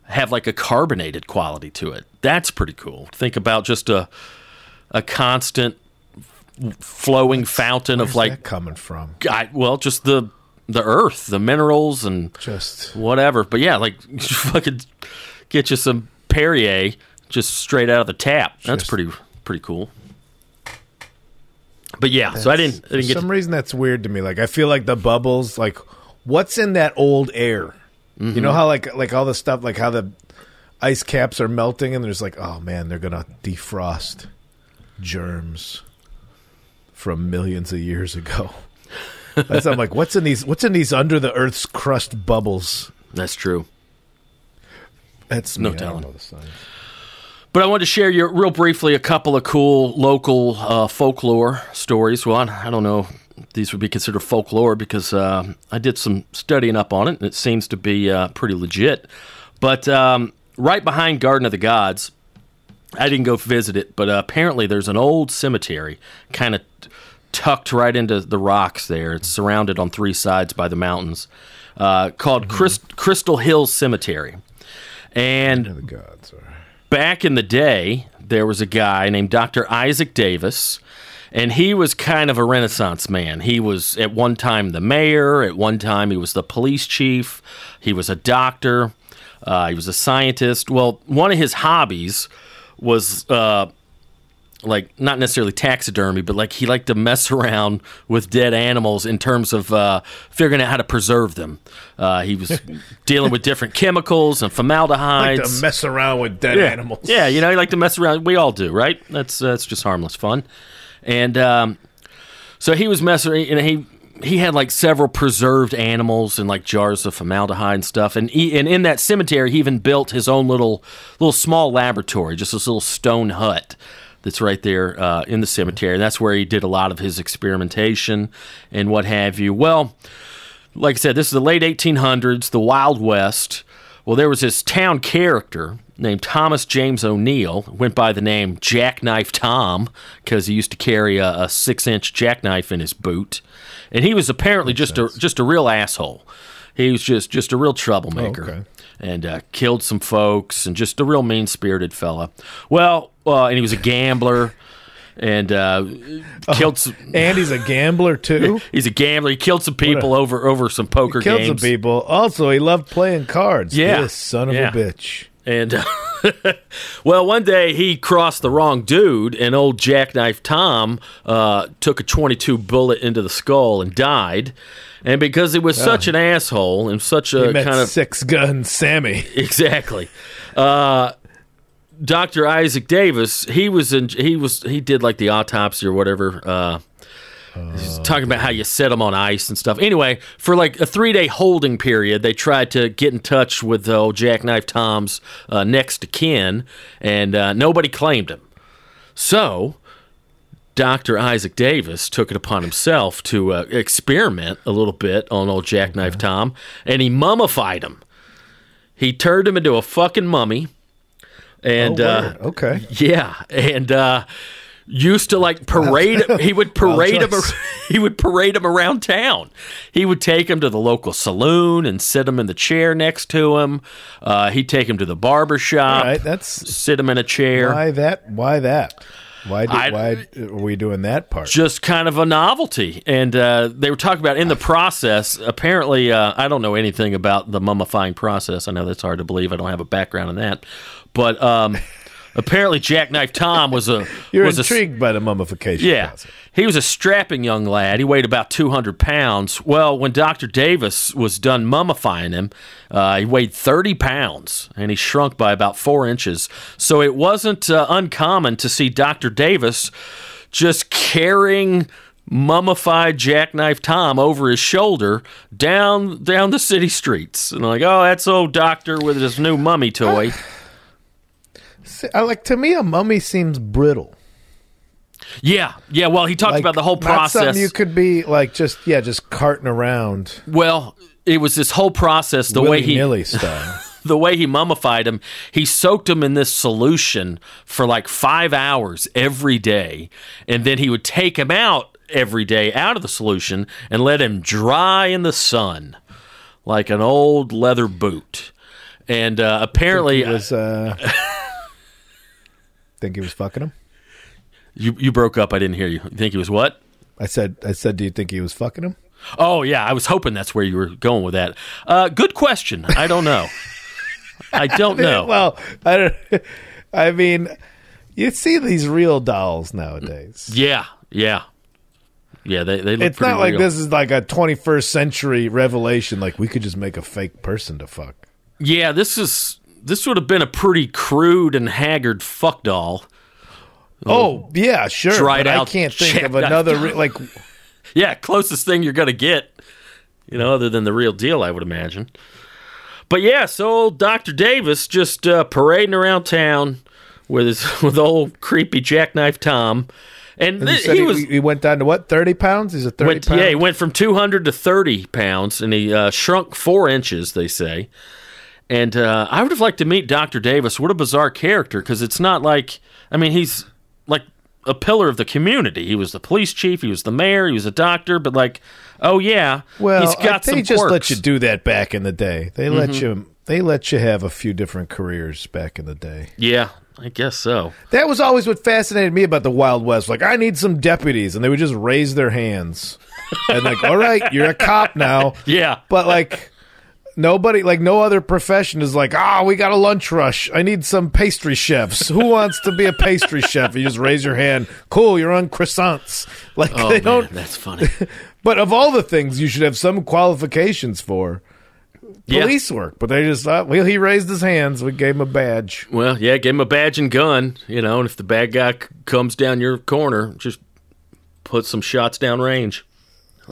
have like a carbonated quality to it that's pretty cool think about just a a constant flowing fountain of like that coming from? I, well just the the earth the minerals and Just whatever. But yeah, like fucking get you some Perrier just straight out of the tap. That's pretty pretty cool. But yeah, so I didn't I For didn't get some to, reason that's weird to me. Like I feel like the bubbles, like what's in that old air? You Mm-hmm. know how like like all the stuff, like how the ice caps are melting, and there's like, oh man, they're gonna defrost germs from millions of years ago. That's I'm like, what's in these? What's in these under the Earth's crust bubbles? that's true. That's No me. Telling. Know the science. But I wanted to share you real briefly a couple of cool local uh, folklore stories. Well, I don't know if these would be considered folklore because uh, I did some studying up on it, and it seems to be uh, pretty legit. But um, right behind Garden of the Gods, I didn't go visit it, but uh, apparently there's an old cemetery kind of tucked right into the rocks there. It's surrounded on three sides by the mountains, uh, called Crys- Crystal Hills Cemetery. And The gods are. Back in the day, there was a guy named Dr. Isaac Davis, and he was kind of a renaissance man. He was at one time the mayor, at one time he was the police chief, he was a doctor, uh, he was a scientist. Well, one of his hobbies was uh, like not necessarily taxidermy, but like he liked to mess around with dead animals in terms of uh, figuring out how to preserve them. Uh, he was dealing with different chemicals and Like formaldehydes. to mess around with dead yeah. animals. Yeah, you know, he liked to mess around. We all do, right? That's that's just harmless fun. And um, so he was messing, and he he had like several preserved animals and like jars of formaldehyde and stuff. And he, and in that cemetery, he even built his own little little small laboratory, just this little stone hut that's right there uh, in the cemetery. And that's where he did a lot of his experimentation and what have you. Well, like I said, this is the late 1800s, the Wild West. Well, there was this town character named Thomas James O'Neill, went by the name Jackknife Tom because he used to carry a, a six-inch jackknife in his boot, and he was apparently just a just a real asshole. He was just just a real troublemaker. Okay. And uh, killed some folks, and just a real mean-spirited fella. Well, uh, and he was a gambler, and uh, killed some. And he's a gambler too. He's a gambler. He killed some people over over some poker games. Killed games. some people. Also, he loved playing cards. Yeah. This son of Yeah. a bitch. And well, one day he crossed the wrong dude, and old Jackknife Tom uh, took a 22 bullet into the skull and died. And because he was such an asshole and such He a kind of six gun Sammy. exactly, uh, Doctor Isaac Davis, he was in. He was he did like the autopsy or whatever. Uh, He's talking about how you set them on ice and stuff. Anyway, for like a three day holding period, they tried to get in touch with the old Jackknife Tom's uh, next of kin, and uh, nobody claimed him. So, Dr. Isaac Davis took it upon himself to uh, experiment a little bit on old Jackknife Tom, and he mummified him. He turned him into a fucking mummy, and Oh, uh, okay. yeah, and uh, used to like parade. he would parade him. He would parade him around town. He would take him to the local saloon and sit him in the chair next to him. Uh, he'd take him to the barber shop. All right, that's sit him in a chair. why that. Why that? Why? Do, I- why are we doing that part? just kind of a novelty. And uh, they were talking about in the process. Apparently, uh, I don't know anything about the mummifying process. I know that's hard to believe. I don't have a background in that. But um, apparently, Jackknife Tom was a You're was a- intrigued by the mummification. yeah, process. he was a strapping young lad. He weighed about 200 pounds. Well, when Dr. Davis was done mummifying him, uh, he weighed 30 pounds and he shrunk by about four inches. So it wasn't uh, uncommon to see Dr. Davis just carrying mummified jackknife Tom over his shoulder down down the city streets. And like, oh, that's old doctor with his new mummy toy. Like to me a mummy seems brittle. yeah, yeah. Well, he talked Like, about the whole process. you could be like just yeah, just carting around Well, it was this whole process. The way he style. the way he mummified him, he soaked him in this solution for like five hours every day, and then he would take him out every day out of the solution and let him dry in the sun like an old leather boot. And uh, apparently, was. Uh, think he was fucking him. you you broke up. I didn't hear you. You think he was what? I said. I said. Do you think he was fucking him? Oh yeah, I was hoping that's where you were going with that. Uh, good question. I don't know. I don't know. Well, I don't. I mean, you see these real dolls nowadays. Yeah, yeah, yeah. They they look It's not like real. this is like a 21st century revelation. Like we could just make a fake person to fuck. Yeah, this is this would have been a pretty crude and haggard fuck doll. Oh yeah, sure. dried but I can't think of another re- like. Yeah, closest thing you're gonna get, you know, other than the real deal, I would imagine. But yeah, so old Doctor Davis just uh, parading around town with his with old creepy jackknife Tom, and, And thi- he, he was he went down to what? 30 pounds? He's a 30 went, yeah, he went from 200 to 30 pounds, and he uh, shrunk four inches. They say, and uh, I would have liked to meet Doctor Davis. What a bizarre character, because it's not like I mean he's like a pillar of the community. He was the police chief, he was the mayor, he was a doctor, but like, oh yeah, Well, he's got they some just let you do that back in the day. They let Mm-hmm. you. They let you have a few different careers back in the day. Yeah, I guess so. That was always what fascinated me about the Wild West. Like, I need some deputies, and they would just raise their hands and like, all right, you're a cop now. Yeah, But like, nobody, like, no other profession is like, ah, we got a lunch rush. I need some pastry chefs. Who wants to be a pastry chef? You just raise your hand. Cool, you're on croissants. Like, oh they man, don't. that's funny. But of all the things you should have some qualifications for, Yeah. police work. But they just thought, well, he raised his hands. We gave him a badge. Well, yeah, give him a badge and gun, you know, and if the bad guy c- comes down your corner, just put some shots down range.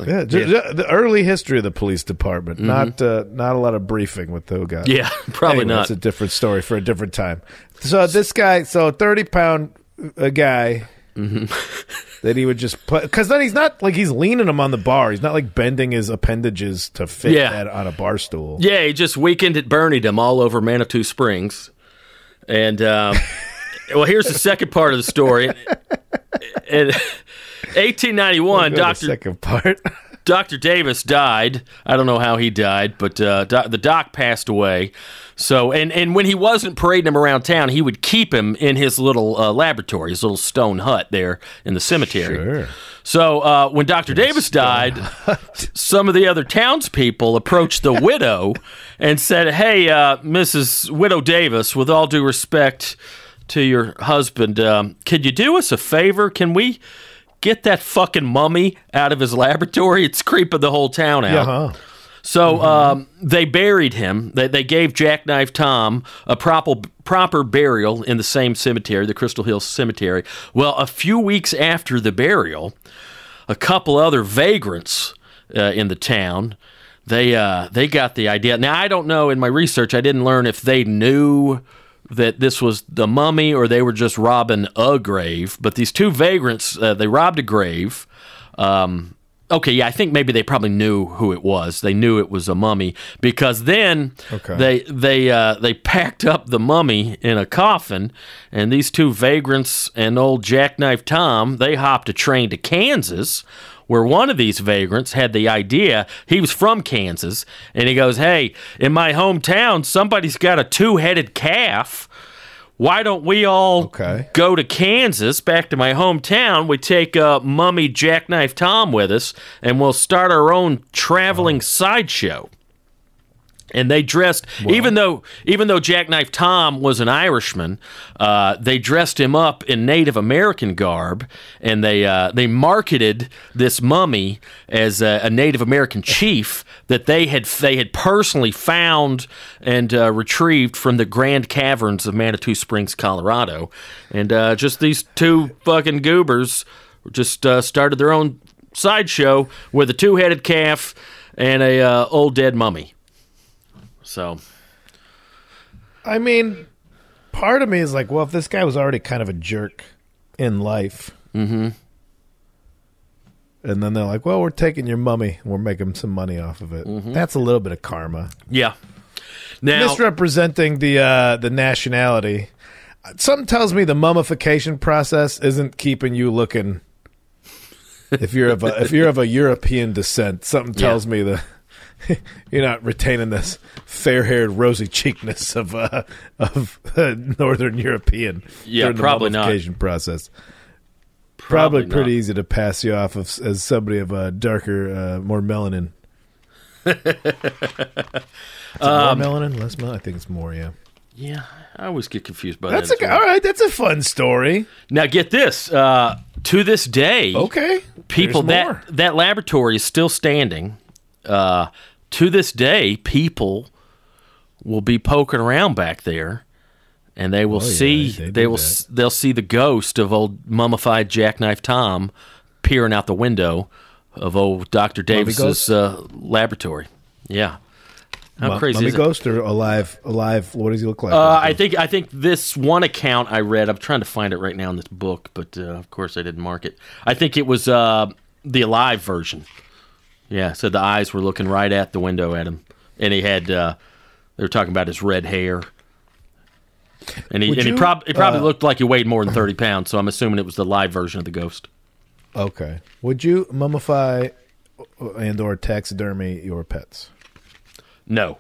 Yeah, ju- ju- the early history of the police department. Not uh, not a lot of briefing with those guys. Mm-hmm. Yeah, probably Anyway, not. That's a different story for a different time. So this guy, so thirty pound a guy Mm-hmm. that he would just put because then he's not like he's leaning him on the bar. He's not like bending his appendages to fit Yeah. that on a bar stool. Yeah, he just weekend at Berniedom all over Manitou Springs. And, um, well, here's the second part of the story. In 1891, Go to Dr. second part. Dr. Davis died. I don't know how he died, but uh, doc, the doc passed away. So, and, and when he wasn't parading him around town, he would keep him in his little uh, laboratory, his little stone hut there in the cemetery. Sure. So, uh, when Dr. Davis died, some of the other townspeople approached the widow and said, Hey, uh, Mrs. Widow Davis, with all due respect to your husband, um, could you do us a favor? Can we get that fucking mummy out of his laboratory? It's creeping the whole town out. Yeah, huh? So um, they buried him. They, they gave Jackknife Tom a proper proper burial in the same cemetery, the Crystal Hills Cemetery. Well, a few weeks after the burial, a couple other vagrants uh, in the town they uh, they got the idea. Now I don't know. In my research, I didn't learn if they knew that this was the mummy or they were just robbing a grave. But these two vagrants, uh, they robbed a grave. Um, okay, yeah, I think maybe they probably knew who it was. They knew it was a mummy because then Okay. they they uh, they packed up the mummy in a coffin, and these two vagrants and old Jackknife Tom they hopped a train to Kansas. Where one of these vagrants had the idea, he was from Kansas, and he goes, Hey, in my hometown, somebody's got a two headed calf. Why don't we all Okay. go to Kansas, back to my hometown? We take uh, Mummy Jackknife Tom with us, and we'll start our own traveling sideshow. And they dressed, even though even though Jackknife Tom was an Irishman, uh, they dressed him up in Native American garb, and they uh, they marketed this mummy as a, a Native American chief that they had they had personally found and uh, retrieved from the Grand Caverns of Manitou Springs, Colorado, and uh, just these two fucking goobers just uh, started their own sideshow with a two headed calf and a uh, old dead mummy. So I mean, part of me is like, well, if this guy was already kind of a jerk in life, mm-hmm. and then they're like, well, we're taking your mummy, we're making some money off of it. That's a little bit of karma. yeah. Now Misrepresenting the uh, the nationality. Something tells me the mummification process isn't keeping you looking. If you're of a, if you're of a European descent, something tells me that you're not retaining this fair-haired, rosy cheekness of uh, of uh, Northern European. Yeah, during the probably not. process. Probably, not. pretty easy to pass you off of, as somebody of a darker, uh, more melanin. Is it Um, more melanin, less melanin. I think it's more. Yeah, Yeah, I always get confused by that's that. a, well. all right. That's a fun story. Now get this. Uh, to this day, Okay, people that that laboratory is still standing. Uh, to this day, people will be poking around back there, and they will Oh, yeah, see they they will that. they'll see the ghost of old mummified jackknife Tom peering out the window of old Doctor Davis's uh, laboratory. Yeah, how Mu- crazy mummy is it? ghost or alive? Alive? What does he look like? Uh, I think I think this one account I read. I'm trying to find it right now in this book, but uh, of course I didn't mark it. I think it was uh, the alive version. Yeah, so the eyes were looking right at the window at him, and he had. Uh, they were talking about his red hair, and he Would and he, you, prob- he probably uh, looked like he weighed more than thirty pounds. So I'm assuming it was the live version of the ghost. okay. Would you mummify and or taxidermy your pets? No.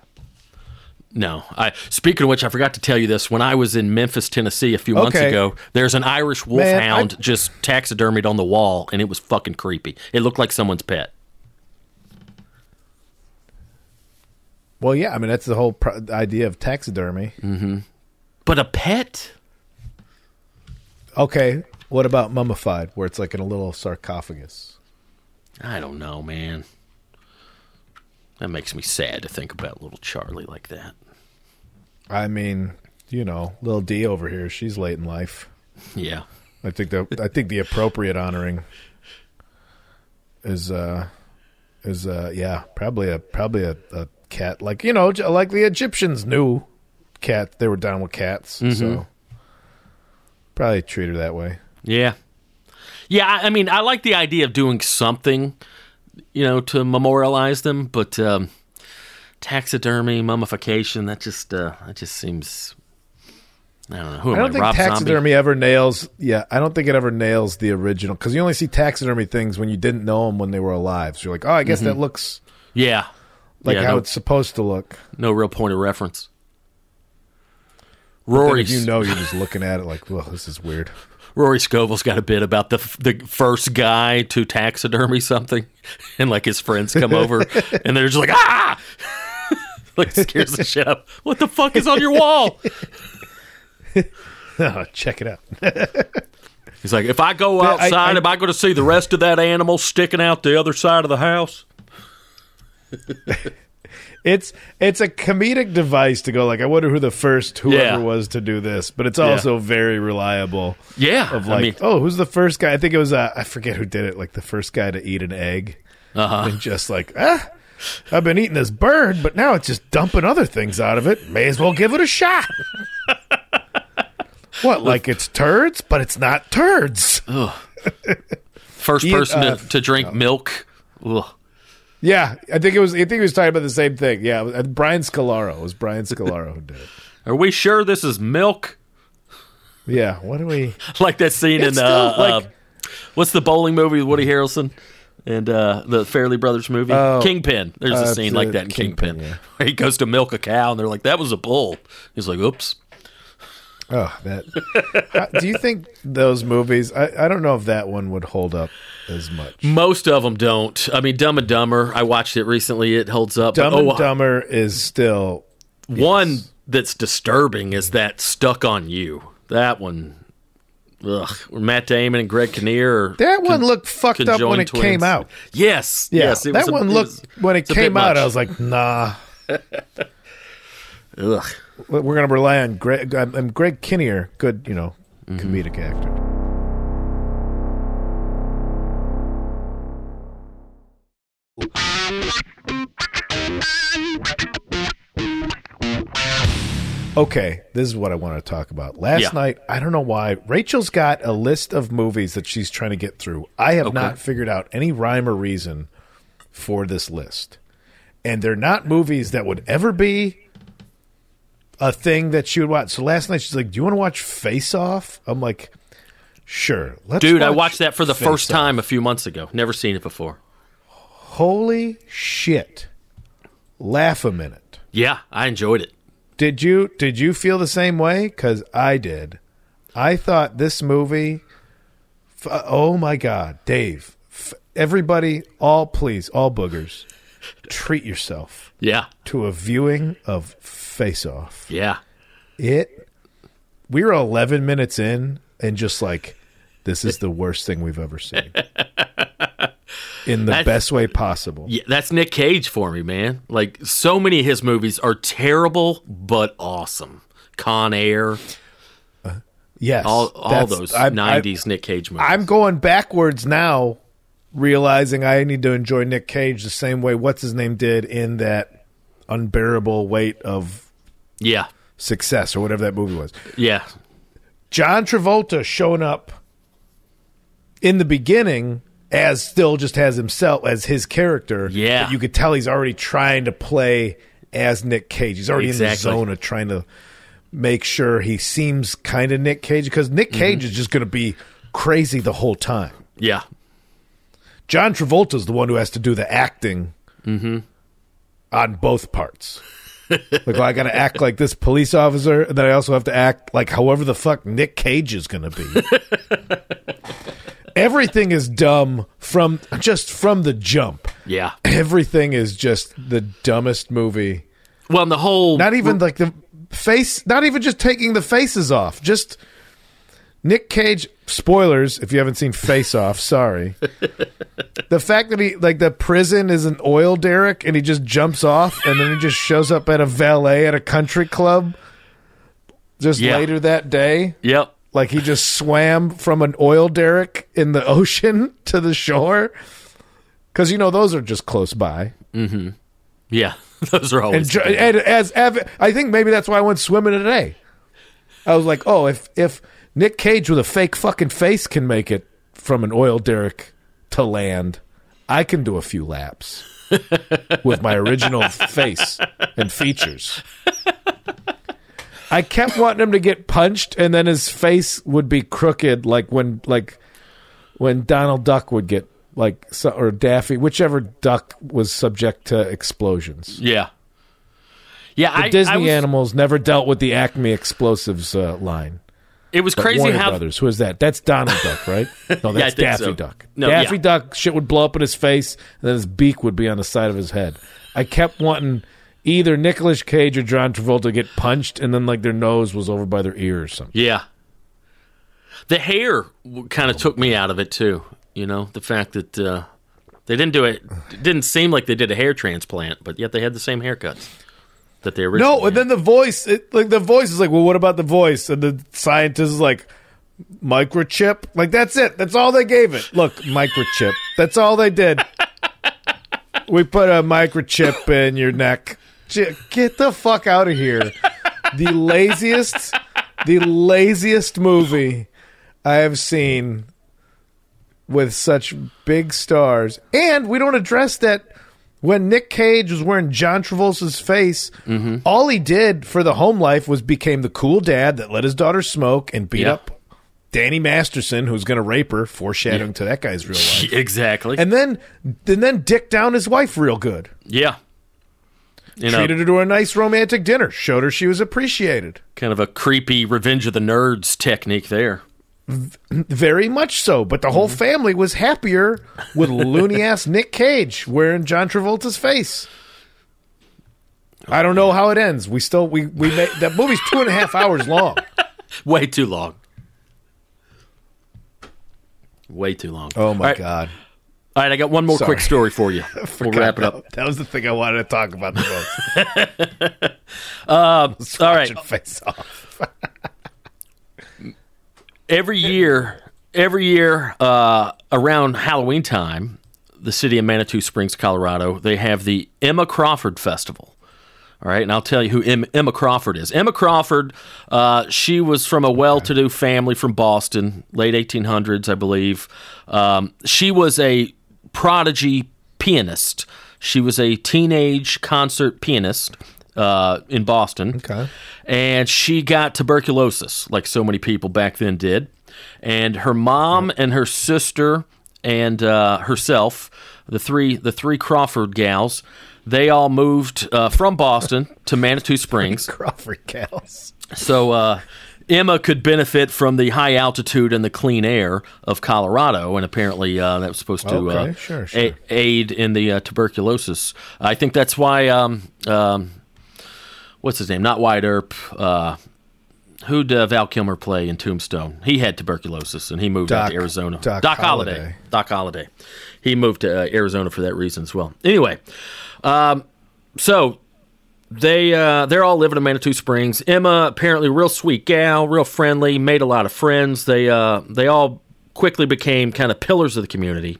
No. I speaking of which, I forgot to tell you this. When I was in Memphis, Tennessee a few months Okay. ago, there's an Irish Man, I- wolfhound just taxidermied on the wall, and it was fucking creepy. It looked like someone's pet. Well, yeah. I mean, that's the whole pro- idea of taxidermy. But a pet? Okay. What about mummified, where it's like in a little sarcophagus? I don't know, man. That makes me sad to think about little Charlie like that. I mean, you know, little D over here, she's late in life. Yeah. I think the I think the appropriate honoring is uh is uh yeah probably a probably a, a cat like you know like the Egyptians knew cat they were down with cats Mm-hmm. so probably treat her that way. Yeah. Yeah, I I mean, I like the idea of doing something, you know, to memorialize them, but um, taxidermy, mummification, that just uh, that just seems I don't know. Who am I I, don't think Rob taxidermy Zombie? ever nails. Yeah, I don't think it ever nails the original because you only see taxidermy things when you didn't know them when they were alive. So you're like, oh, I guess that looks Yeah. Like yeah, how no, it's supposed to look. no real point of reference. Rory, you know, you're just looking at it like, well, this is weird. Rory Scovel's got a bit about the f- the first guy to taxidermy something, and like his friends come over, and they're just like ah, like scares the shit up. What the fuck is on your wall? oh, check it out. He's like, if I go I- outside, I- am I going to see the rest of that animal sticking out the other side of the house? It's it's a comedic device to go like, I wonder who the first whoever Yeah. was to do this, but it's also very reliable. Yeah, Of I like, mean- oh, who's the first guy? I think it was uh, I forget who did it. Like the first guy to eat an egg, Uh-huh. and just like, ah, I've been eating this bird, but now it's just dumping other things out of it. May as well give it a shot. what? Like it's turds, but it's not turds. First person uh, to, to drink milk. Ugh. Yeah, I think it was. I think he was talking about the same thing. Yeah, uh, Brian Scolaro. It was Brian Scolaro who did it. Are we sure this is milk? Yeah. What do we? Like that scene It's in uh, like- uh, what's the bowling movie with Woody Harrelson and uh, the Farrelly Brothers movie? Kingpin. There's uh, a scene like that in Kingpin, Kingpin, yeah. where he goes to milk a cow, and they're like, "That was a bull." He's like, "Oops." Oh, that. How- do you think those movies? I, I don't know if that one would hold up as much. Most of them don't. I mean, Dumb and Dumber. I watched it recently. It holds up. Dumb But, and oh, Dumber is still One that's disturbing is that "Stuck on You." That one, ugh. Matt Damon and Greg Kinnear. That one con- looked fucked up when it twins. came out. Yes, Yeah, yes. it that was a- one it looked was- when it a came out. much. I was like, nah. ugh. We're going to rely on Greg. um, And Greg Kinnear, good, you know, Mm-hmm. comedic actor. Okay, this is what I want to talk about. Last Yeah. night, I don't know why, Rachel's got a list of movies that she's trying to get through. I have not figured out any rhyme or reason for this list. And they're not movies that would ever be a thing that she would watch. So last night she's like, "Do you want to watch Face Off?" I'm like, "Sure." Let's Dude, I watched that for the Face first Off." time a few months ago. Never seen it before. Holy shit! Laugh a minute. Yeah, I enjoyed it. Did you did you feel the same way? Because I did. I thought this movie. f- oh my god, Dave! F- everybody, all please, all boogers, treat yourself Yeah, to a viewing of Face Off. yeah. It. We were 11 minutes in, and just like, this is the worst thing we've ever seen. In the That's- best way possible. Yeah, that's Nick Cage for me, man. Like so many of his movies are terrible but awesome. Con Air, Yes. all all those I- '90s Nick Cage movies. I'm going backwards now, realizing I need to enjoy Nick Cage the same way what's his name did in that unbearable weight of yeah, success or whatever that movie was. yeah, John Travolta showing up in the beginning as still just has himself as his character. Yeah. but you could tell he's already trying to play as Nick Cage. He's already in the zone of trying to make sure he seems kind of Nick Cage because Nick Mm-hmm. Cage is just going to be crazy the whole time. yeah, John Travolta's the one who has to do the acting Mm-hmm. on both parts. like, well, I got to act like this police officer, and then I also have to act like however the fuck Nick Cage is going to be. Everything is dumb from just from the jump. yeah. Everything is just the dumbest movie. Well, the whole Not even like the face, not even just taking the faces off. Just Nick Cage. Spoilers if you haven't seen Face Off. Sorry. the fact that he like the prison is an oil derrick and he just jumps off and then he just shows up at a valet at a country club just Yeah. later that day. Yep. Like he just swam from an oil derrick in the ocean to the shore. because you know those are just close by. Mhm. Yeah, those are And, always. ju- and as Ev- I think maybe that's why I went swimming today. I was like, oh, if if Nick Cage with a fake fucking face can make it from an oil derrick to land, I can do a few laps with my original face and features. I kept wanting him to get punched, and then his face would be crooked, like when like when Donald Duck would get like or Daffy, whichever duck was subject to explosions. yeah. Yeah, The I, Disney I was, animals never dealt with the Acme Explosives uh, line. It was But crazy Warner how Brothers, who is that? That's Donald Duck, right? No, that's think Daffy so. Duck. No, Daffy yeah. Duck, shit would blow up in his face, and then his beak would be on the side of his head. I kept wanting either Nicolas Cage or John Travolta to get punched, and then like their nose was over by their ear or something. Yeah. The hair kind of took me out of it too. You know, the fact that uh, they didn't do it, it didn't seem like they did a hair transplant, but yet they had the same haircuts that they originally. No, and then the voice, it, like the voice is like, well, what about the voice? And the scientist is like, microchip. Like that's it. That's all they gave it. Look, microchip. That's all they did. we put a microchip in your neck. Get the fuck out of here. The laziest, the laziest movie I have seen with such big stars. And we don't address that when Nick Cage was wearing John Travolta's face, all he did for the home life was became the cool dad that let his daughter smoke and beat Yeah. up Danny Masterson, who's going to rape her, foreshadowing to that guy's real life. exactly. And then, and then dick down his wife real good. yeah. You know, Treated her to a nice romantic dinner. Showed her she was appreciated. kind of a creepy Revenge of the Nerds technique there. Very much so. But the whole family was happier with loony ass Nick Cage wearing John Travolta's face. I don't know how it ends. We still we we made, that movie's two and a half hours long. Way too long. Way too long. Oh my right. god! All right, I got one more Sorry. quick story for you. we'll wrap it up. That was the thing I wanted to talk about the most. Um, all right. Face off. Every year, every year uh, around Halloween time, the city of Manitou Springs, Colorado, they have the Emma Crawford Festival. All right, and I'll tell you who em- Emma Crawford is. Emma Crawford, uh, she was from a well-to-do family from Boston, late 1800s, I believe. Um, she was a prodigy pianist. She was a teenage concert pianist uh, in Boston. Okay. And she got tuberculosis, like so many people back then did. And her mom and her sister and uh, herself, the three the three Crawford gals, they all moved uh, from Boston to Manitou Springs. Crawford Gals. So uh, Emma could benefit from the high altitude and the clean air of Colorado, and apparently uh, that was supposed to Okay, uh, sure, a- aid in the uh, tuberculosis. I think that's why. Um, um, what's his name? Not Wyatt Earp. Uh, who'd uh, Val Kilmer play in Tombstone? He had tuberculosis, and he moved out to Arizona. Doc Holliday. Holliday. Doc Holliday. He moved to uh, Arizona for that reason as well. Anyway, um, so they uh, they're all living in Manitou Springs. Emma apparently real sweet gal, real friendly, made a lot of friends. They uh, they all quickly became kind of pillars of the community,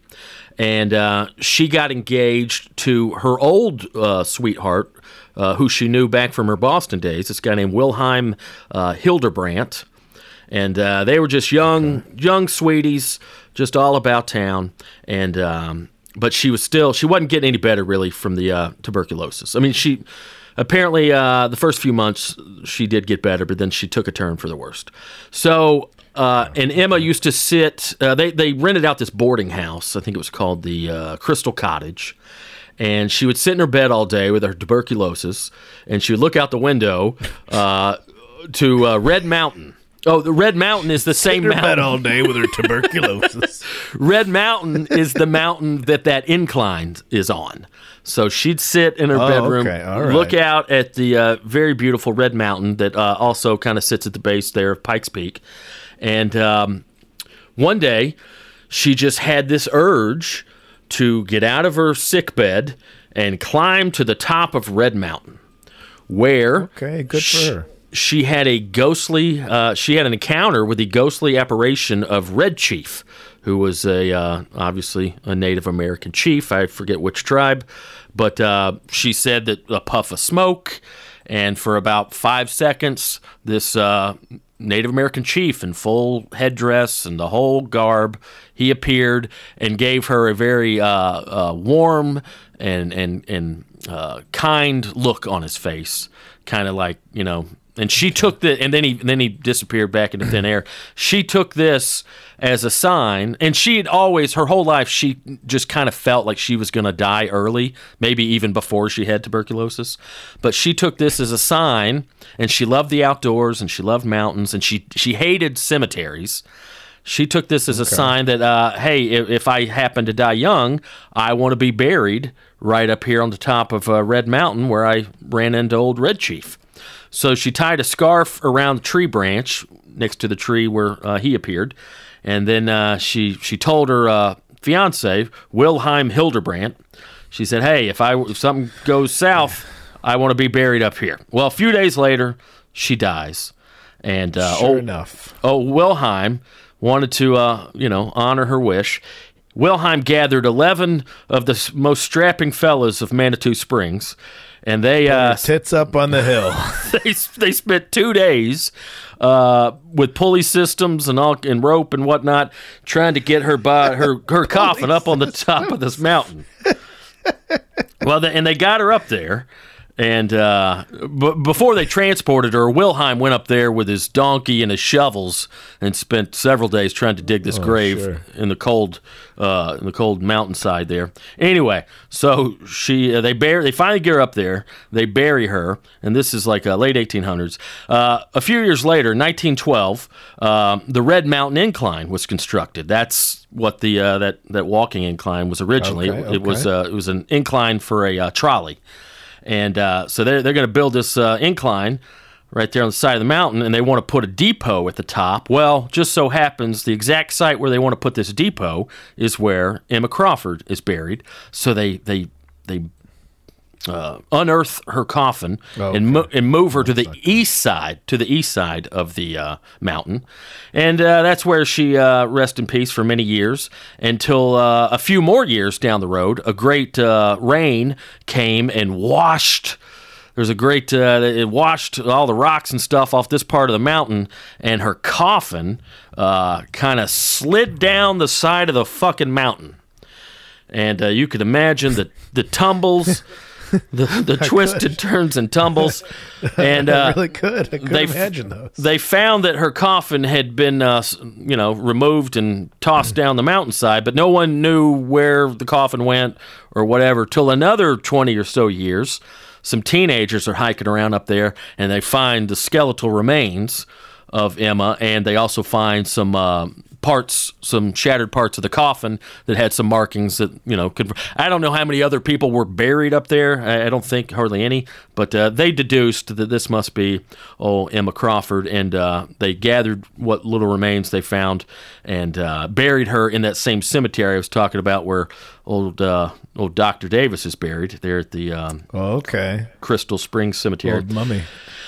and uh, she got engaged to her old uh, sweetheart, uh, who she knew back from her Boston days. This guy named Wilhelm uh, Hildebrandt, and uh, they were just young young sweeties, just all about town, and. Um, but she was still she wasn't getting any better really from the uh, tuberculosis. I mean, she apparently uh, the first few months she did get better, but then she took a turn for the worst. So. Uh, and Emma used to sit. Uh, they they rented out this boarding house. I think it was called the uh, Crystal Cottage, and she would sit in her bed all day with her tuberculosis, and she would look out the window uh, to uh, Red Mountain. Oh, the Red Mountain is the same In her mountain. bed all day with her tuberculosis. Red Mountain is the mountain that that incline is on. So she'd sit in her Oh, bedroom, okay. Right. look out at the uh, very beautiful Red Mountain that uh, also kind of sits at the base there of Pikes Peak. And um, one day, she just had this urge to get out of her sick bed and climb to the top of Red Mountain, where Okay, good for her. She had a ghostly. Uh, she had an encounter with the ghostly apparition of Red Chief, who was a uh, obviously a Native American chief. I forget which tribe, but uh, she said that a puff of smoke, and for about five seconds, this uh, Native American chief in full headdress and the whole garb, he appeared and gave her a very uh, uh, warm and and and uh, kind look on his face, kind of like you know. And she took the, and then he then he disappeared back into thin air. She took this as a sign, and she had always her whole life she just kind of felt like she was going to die early, maybe even before she had tuberculosis. But she took this as a sign, and she loved the outdoors, and she loved mountains, and she she hated cemeteries. She took this as a sign that, uh, hey, if, if I happen to die young, I want to be buried right up here on the top of uh, Red Mountain where I ran into old Red Chief. So she tied a scarf around the tree branch next to the tree where uh, he appeared, and then uh, she she told her uh, fiance Wilhelm Hildebrandt. She said, "Hey, if I if something goes south, I want to be buried up here." Well, a few days later, she dies, and uh, Sure oh, enough. oh, Wilhelm wanted to, uh, you know, honor her wish. Wilhelm gathered 11 of the most strapping fellas of Manitou Springs, and they uh, Tits up on the hill. they they spent two days uh, with pulley systems and all and rope and whatnot, trying to get her by her her coffin up on the top of this mountain. well, they, and they got her up there. And uh, b- before they transported her, Wilhelm went up there with his donkey and his shovels and spent several days trying to dig this grave sure. in the cold, uh, in the cold mountainside there. Anyway, so she uh, they bury they finally get her up there. They bury her, and this is like uh, late 1800s. Uh, a few years later, 1912, um, the Red Mountain Incline was constructed. That's what the uh, that that walking incline was originally. Okay, It was uh, it was an incline for a uh, trolley. And uh, so they're, they're going to build this uh, incline right there on the side of the mountain, and they want to put a depot at the top. Well, just so happens the exact site where they want to put this depot is where Emma Crawford is buried. So they they they uh, unearth her coffin and, mo- and move her to the east side, to the east side of the uh, mountain, and uh, that's where she uh, rest in peace for many years until uh, a few more years down the road, a great uh, rain came and washed. There's a great. Uh, it washed all the rocks and stuff off this part of the mountain, and her coffin uh, kind of slid down the side of the fucking mountain and uh, you could imagine the the tumbles, the the twisted turns and tumbles, and uh, I really could. I could they imagine those. they found that her coffin had been uh, you know removed and tossed down the mountainside, but no one knew where the coffin went or whatever till another twenty or so years. Some teenagers are hiking around up there, and they find the skeletal remains of Emma, and they also find some uh, parts, some shattered parts of the coffin that had some markings that you know could. I don't know how many other people were buried up there. I, I don't think hardly any, but uh, they deduced that this must be oh Emma Crawford, and uh, they gathered what little remains they found and uh, buried her in that same cemetery I was talking about, where old uh, old Doctor Davis is buried there at the um, Oh, okay. Crystal Springs Cemetery. Old mummy.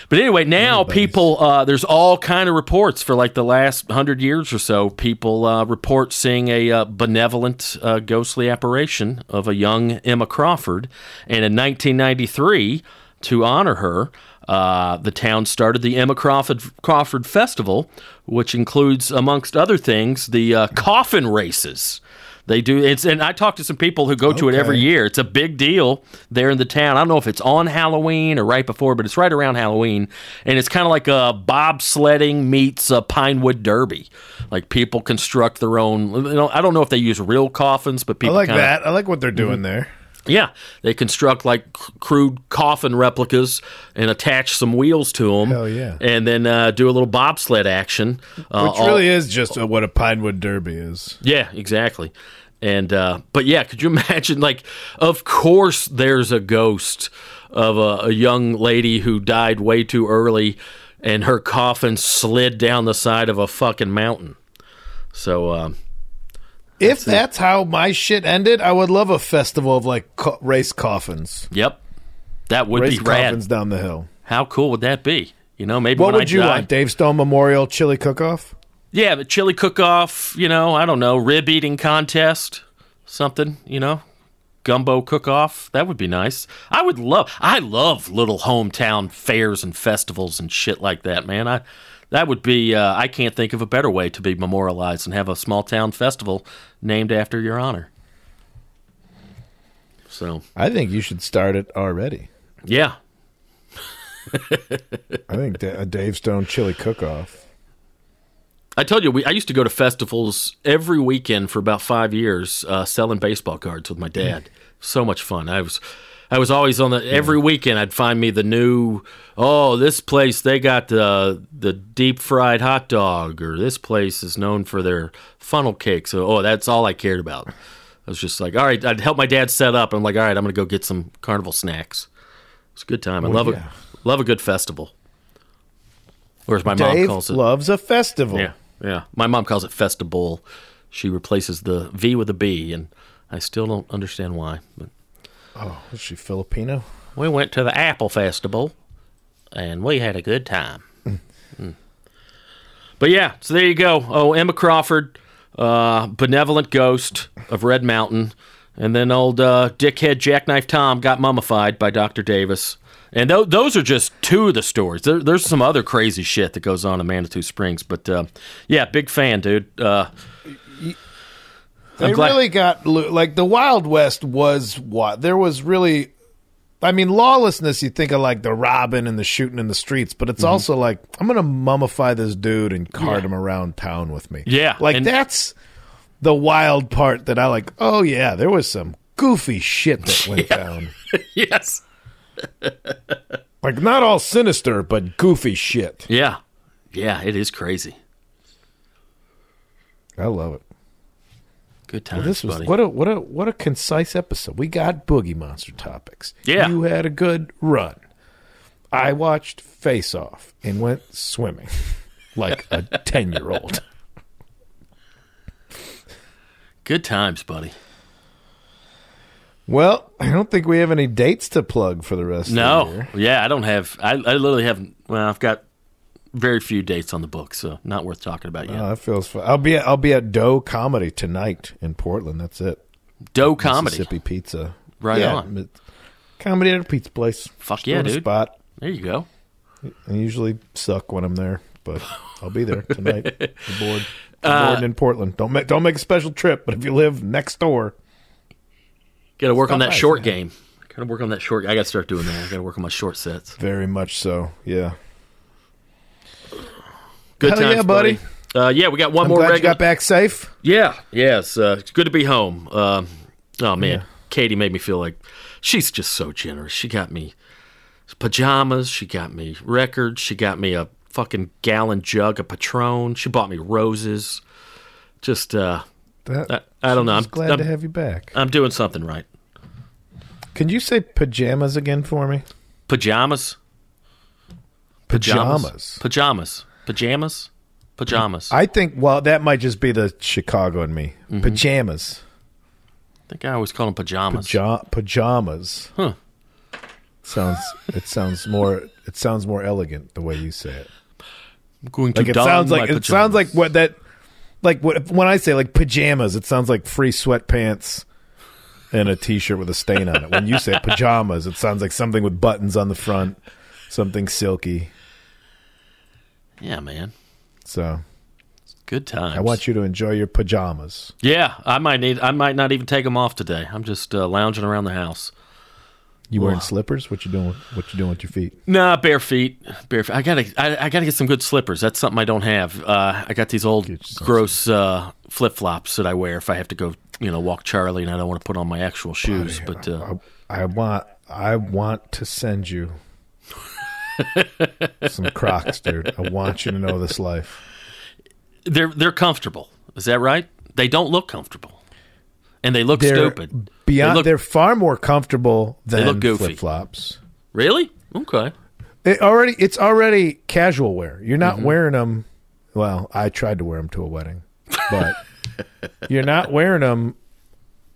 But anyway, now people, uh, there's all kind of reports for like the last hundred years or so. People uh, report seeing a uh, benevolent uh, ghostly apparition of a young Emma Crawford, and in 1993, to honor her, uh, the town started the Emma Crawford Crawford Festival, which includes, amongst other things, the uh, coffin races. They do it's and I talk to some people who go to it every year. It's a big deal there in the town. I don't know if it's on Halloween or right before, but it's right around Halloween, and it's kind of like a bobsledding meets a Pinewood Derby. Like people construct their own. You know, I don't know if they use real coffins, but I people like kinda, that. I like what they're mm-hmm. doing there. Yeah, they construct like crude coffin replicas and attach some wheels to them. Hell yeah. And then uh, do a little bobsled action. Uh, Which all- really is just uh, what a Pinewood Derby is. yeah, exactly. And uh, but yeah, could you imagine? Like, of course, there's a ghost of a, a young lady who died way too early, and her coffin slid down the side of a fucking mountain. So, um, If that's how my shit ended, I would love a festival of like co- race coffins. yep, that would race be rad. coffins down the hill. How cool would that be? You know, maybe What would I you die, want? Dave Stone Memorial Chili Cook Off? Yeah, the chili cook-off. You know, I don't know, rib eating contest, something. You know, gumbo cook-off. That would be nice. I would love. I love little hometown fairs and festivals and shit like that, man. I that would be. Uh, I can't think of a better way to be memorialized and have a small town festival named after your honor. So I think you should start it already. yeah, I think a Dave Stone chili cook-off. I told you we, I used to go to festivals every weekend for about five years, uh, selling baseball cards with my dad. So much fun. I was, I was always on the every weekend. I'd find me the new. Oh, this place they got the the deep fried hot dog, or this place is known for their funnel cake. So, oh, that's all I cared about. I was just like, all right. I'd help my dad set up. I'm like, all right, I'm gonna go get some carnival snacks. It's a good time. I love yeah. a love a good festival. Or as my mom calls it, loves a festival. yeah, yeah. My mom calls it festival. She replaces the V with a B, and I still don't understand why. But Oh, is she Filipino? we went to the Apple Festival, and we had a good time. Mm. But yeah, so there you go. Oh, Emma Crawford, uh, benevolent ghost of Red Mountain, and then old uh, dickhead Jackknife Tom got mummified by Doctor Davis. And th- those are just two of the stories. There- there's some other crazy shit that goes on in Manitou Springs, but uh, yeah, big fan, dude. They glad- really got like the Wild West was what there was really. I mean, lawlessness. You think of like the robbing and the shooting in the streets, but Mm-hmm. it's also like I'm gonna mummify this dude and cart him around town with me. Yeah, like and- that's the wild part that I like. Oh yeah, there was some goofy shit that went down. yes. Like not all sinister, but goofy shit. Yeah. Yeah, it is crazy. I love it. Good times, This was buddy. what a what a what a concise episode. We got boogie monster topics. Yeah. you had a good run. I watched Face Off and went swimming like a ten year old. Good times, buddy. Well, I don't think we have any dates to plug for the rest of the No, year. yeah, I don't have. I, I literally haven't. Well, I've got very few dates on the book, so not worth talking about yet. Oh, that feels fun. I'll be at, I'll be at Doe Comedy tonight in Portland. That's it. Doe comedy. Mississippi Pizza. Right Yeah, on. Comedy at a pizza place. Fuck Just yeah, dude. Spot. There you go. I usually suck when I'm there, but I'll be there tonight. I'm bored. Uh, I'm bored in Portland. Don't make don't make a special trip, but if you live next door, Got to work on that by, short man. game. Got to work on that short. I got to start doing that. I got to work on my short sets. very much so. Yeah. Good Hell times, yeah, buddy. Uh, yeah, we got one I'm more. glad you regular- got back safe. Yeah, yes. Uh, it's good to be home. Um, oh man, Yeah. Katie made me feel like she's just so generous. She got me pajamas. She got me records. She got me a fucking gallon jug of Patron. She bought me roses. Just, uh, That, I- I don't know. I'm I'm- glad I'm- to have you back. I'm doing something right. Can you say pajamas again for me? Pajamas. Pajamas. Pajamas. Pajamas. Pajamas. Pajamas. I think. Well, that might just be the Chicago in me. Mm-hmm. Pajamas. think I always call them pajamas. Ja- pajamas. Huh. Sounds. It sounds more. It sounds more elegant the way you say it. I'm going to Like it sounds like it sounds like what that. Like what when I say like pajamas, it sounds like free sweatpants and a t-shirt with a stain on it. When you say pajamas, it sounds like something with buttons on the front, something silky. Yeah, man. So Good times. I want you to enjoy your pajamas. Yeah, I might need. I might not even take them off today. I'm just uh, lounging around the house. You wearing Wow. slippers? What you doing? What you doing with your feet? Nah, bare feet. Bare feet. I gotta. I, I gotta get some good slippers. That's something I don't have. Uh, I got these old gross uh, flip flops that I wear if I have to go, you know, walk Charlie, and I don't want to put on my actual shoes. But uh, I, I want I want to send you some Crocs, dude. I want you to know this life. they're they're comfortable. Is that right? They don't look comfortable, and they look They're stupid. Beyond, They look- they're far more comfortable than flip flops. Really? Okay. It already it's already casual wear. You're not Mm-hmm. wearing them. Well, I tried to wear them to a wedding, but you're not wearing them.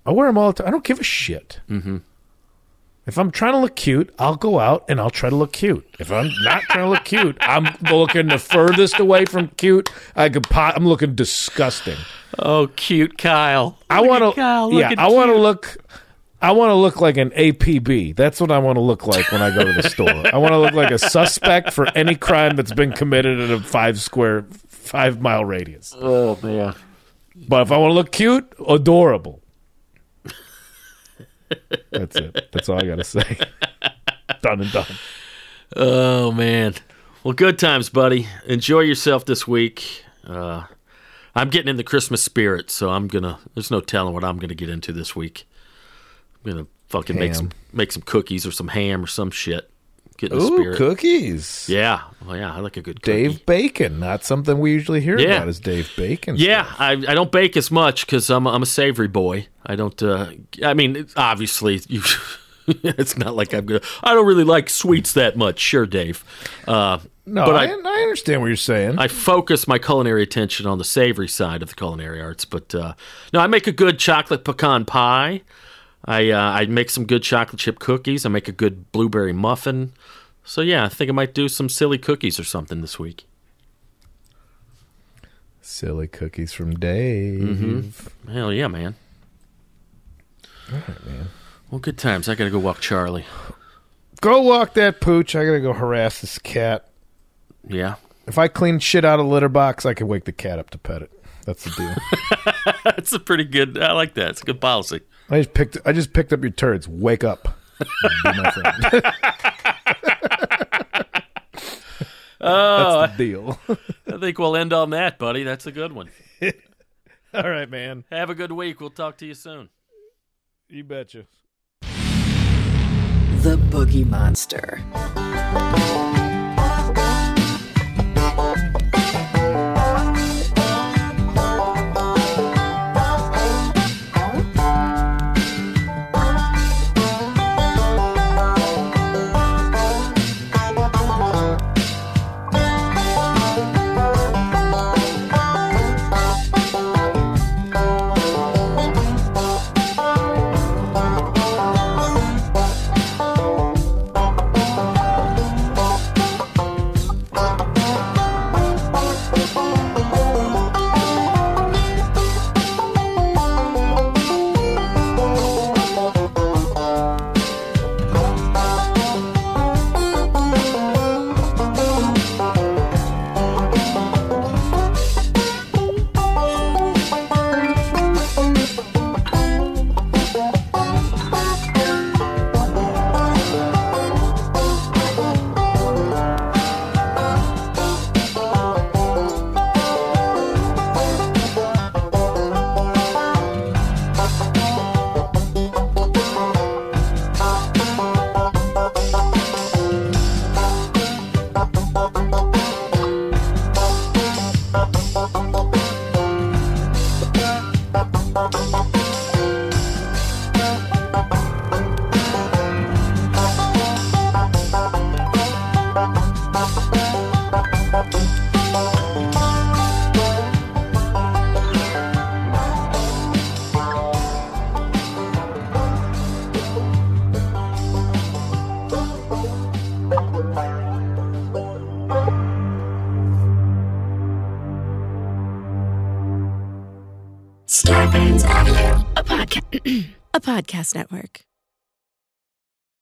I wear them all the time. I don't give a shit. Mm-hmm. If I'm trying to look cute, I'll go out and I'll try to look cute. If I'm not trying to look cute, I'm looking the furthest away from cute. I could. Po- I'm looking disgusting. Oh, cute Kyle. I want to. Yeah, I want to look. I want to look like an APB. That's what I want to look like when I go to the store. I want to look like a suspect for any crime that's been committed in a five square, five mile radius. Oh man. But if I want to look cute, adorable. That's it. That's all I got to say. done and done. Oh man. Well, good times, buddy. Enjoy yourself this week. Uh, I'm getting in the Christmas spirit, so I'm gonna. There's no telling what I'm gonna get into this week. I'm gonna fucking make some make some cookies or some ham or some shit. In the Ooh, spirit. cookies. Yeah. Well, yeah. I like a good cookie. Dave Bacon. Not something we usually hear Yeah. about is Dave Bacon. Yeah. I, I don't bake as much because I'm I'm a savory boy. I don't. Uh, I mean, obviously, you. it's not like I'm gonna. I don't really like sweets that much. Sure, Dave. Uh, No, but I, I, I understand what you're saying. I focus my culinary attention on the savory side of the culinary arts. But uh, no, I make a good chocolate pecan pie. I uh, I make some good chocolate chip cookies. I make a good blueberry muffin. So yeah, I think I might do some silly cookies or something this week. Silly cookies from Dave. Mm-hmm. Hell yeah, man. All right, man. Well, good times. I gotta go walk Charlie. Go walk that pooch. I gotta go harass this cat. Yeah. If I clean shit out of the litter box, I can wake the cat up to pet it. That's the deal. That's a pretty good. I like that. It's a good policy. I just picked. I just picked up your turds. Wake up. My friend. Oh, That's the oh, deal. I think we'll end on that, buddy. That's a good one. All right, man. Have a good week. We'll talk to you soon. You betcha. The Boogie Monster. Podcast network.